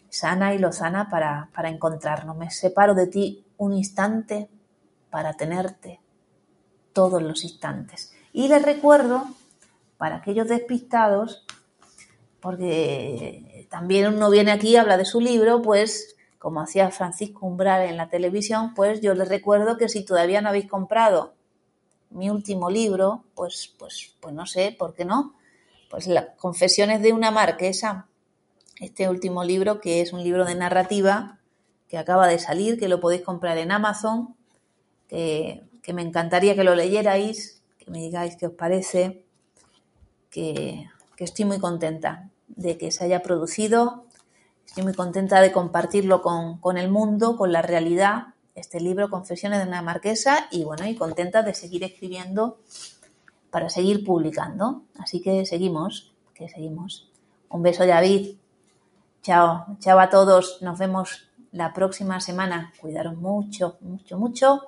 sana y lozana para, para encontrarnos. Me separo de ti un instante para tenerte todos los instantes. Y les recuerdo, para aquellos despistados, porque también uno viene aquí y habla de su libro, pues como hacía Francisco Umbral en la televisión, pues yo les recuerdo que si todavía no habéis comprado mi último libro, pues, pues, pues no sé, ¿por qué no? Pues las confesiones de una marquesa este último libro, que es un libro de narrativa que acaba de salir, que lo podéis comprar en Amazon, que, me encantaría que lo leyerais, que me digáis qué os parece, que, estoy muy contenta de que se haya producido, estoy muy contenta de compartirlo con, con el mundo, con la realidad, este libro Confesiones de una Marquesa, y bueno, y contenta de seguir escribiendo para seguir publicando. Así que seguimos, que seguimos. Un beso, David. Chao, chao a todos. Nos vemos la próxima semana. Cuidaros mucho, mucho, mucho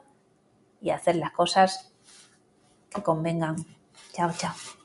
y hacer las cosas que convengan. Chao, chao.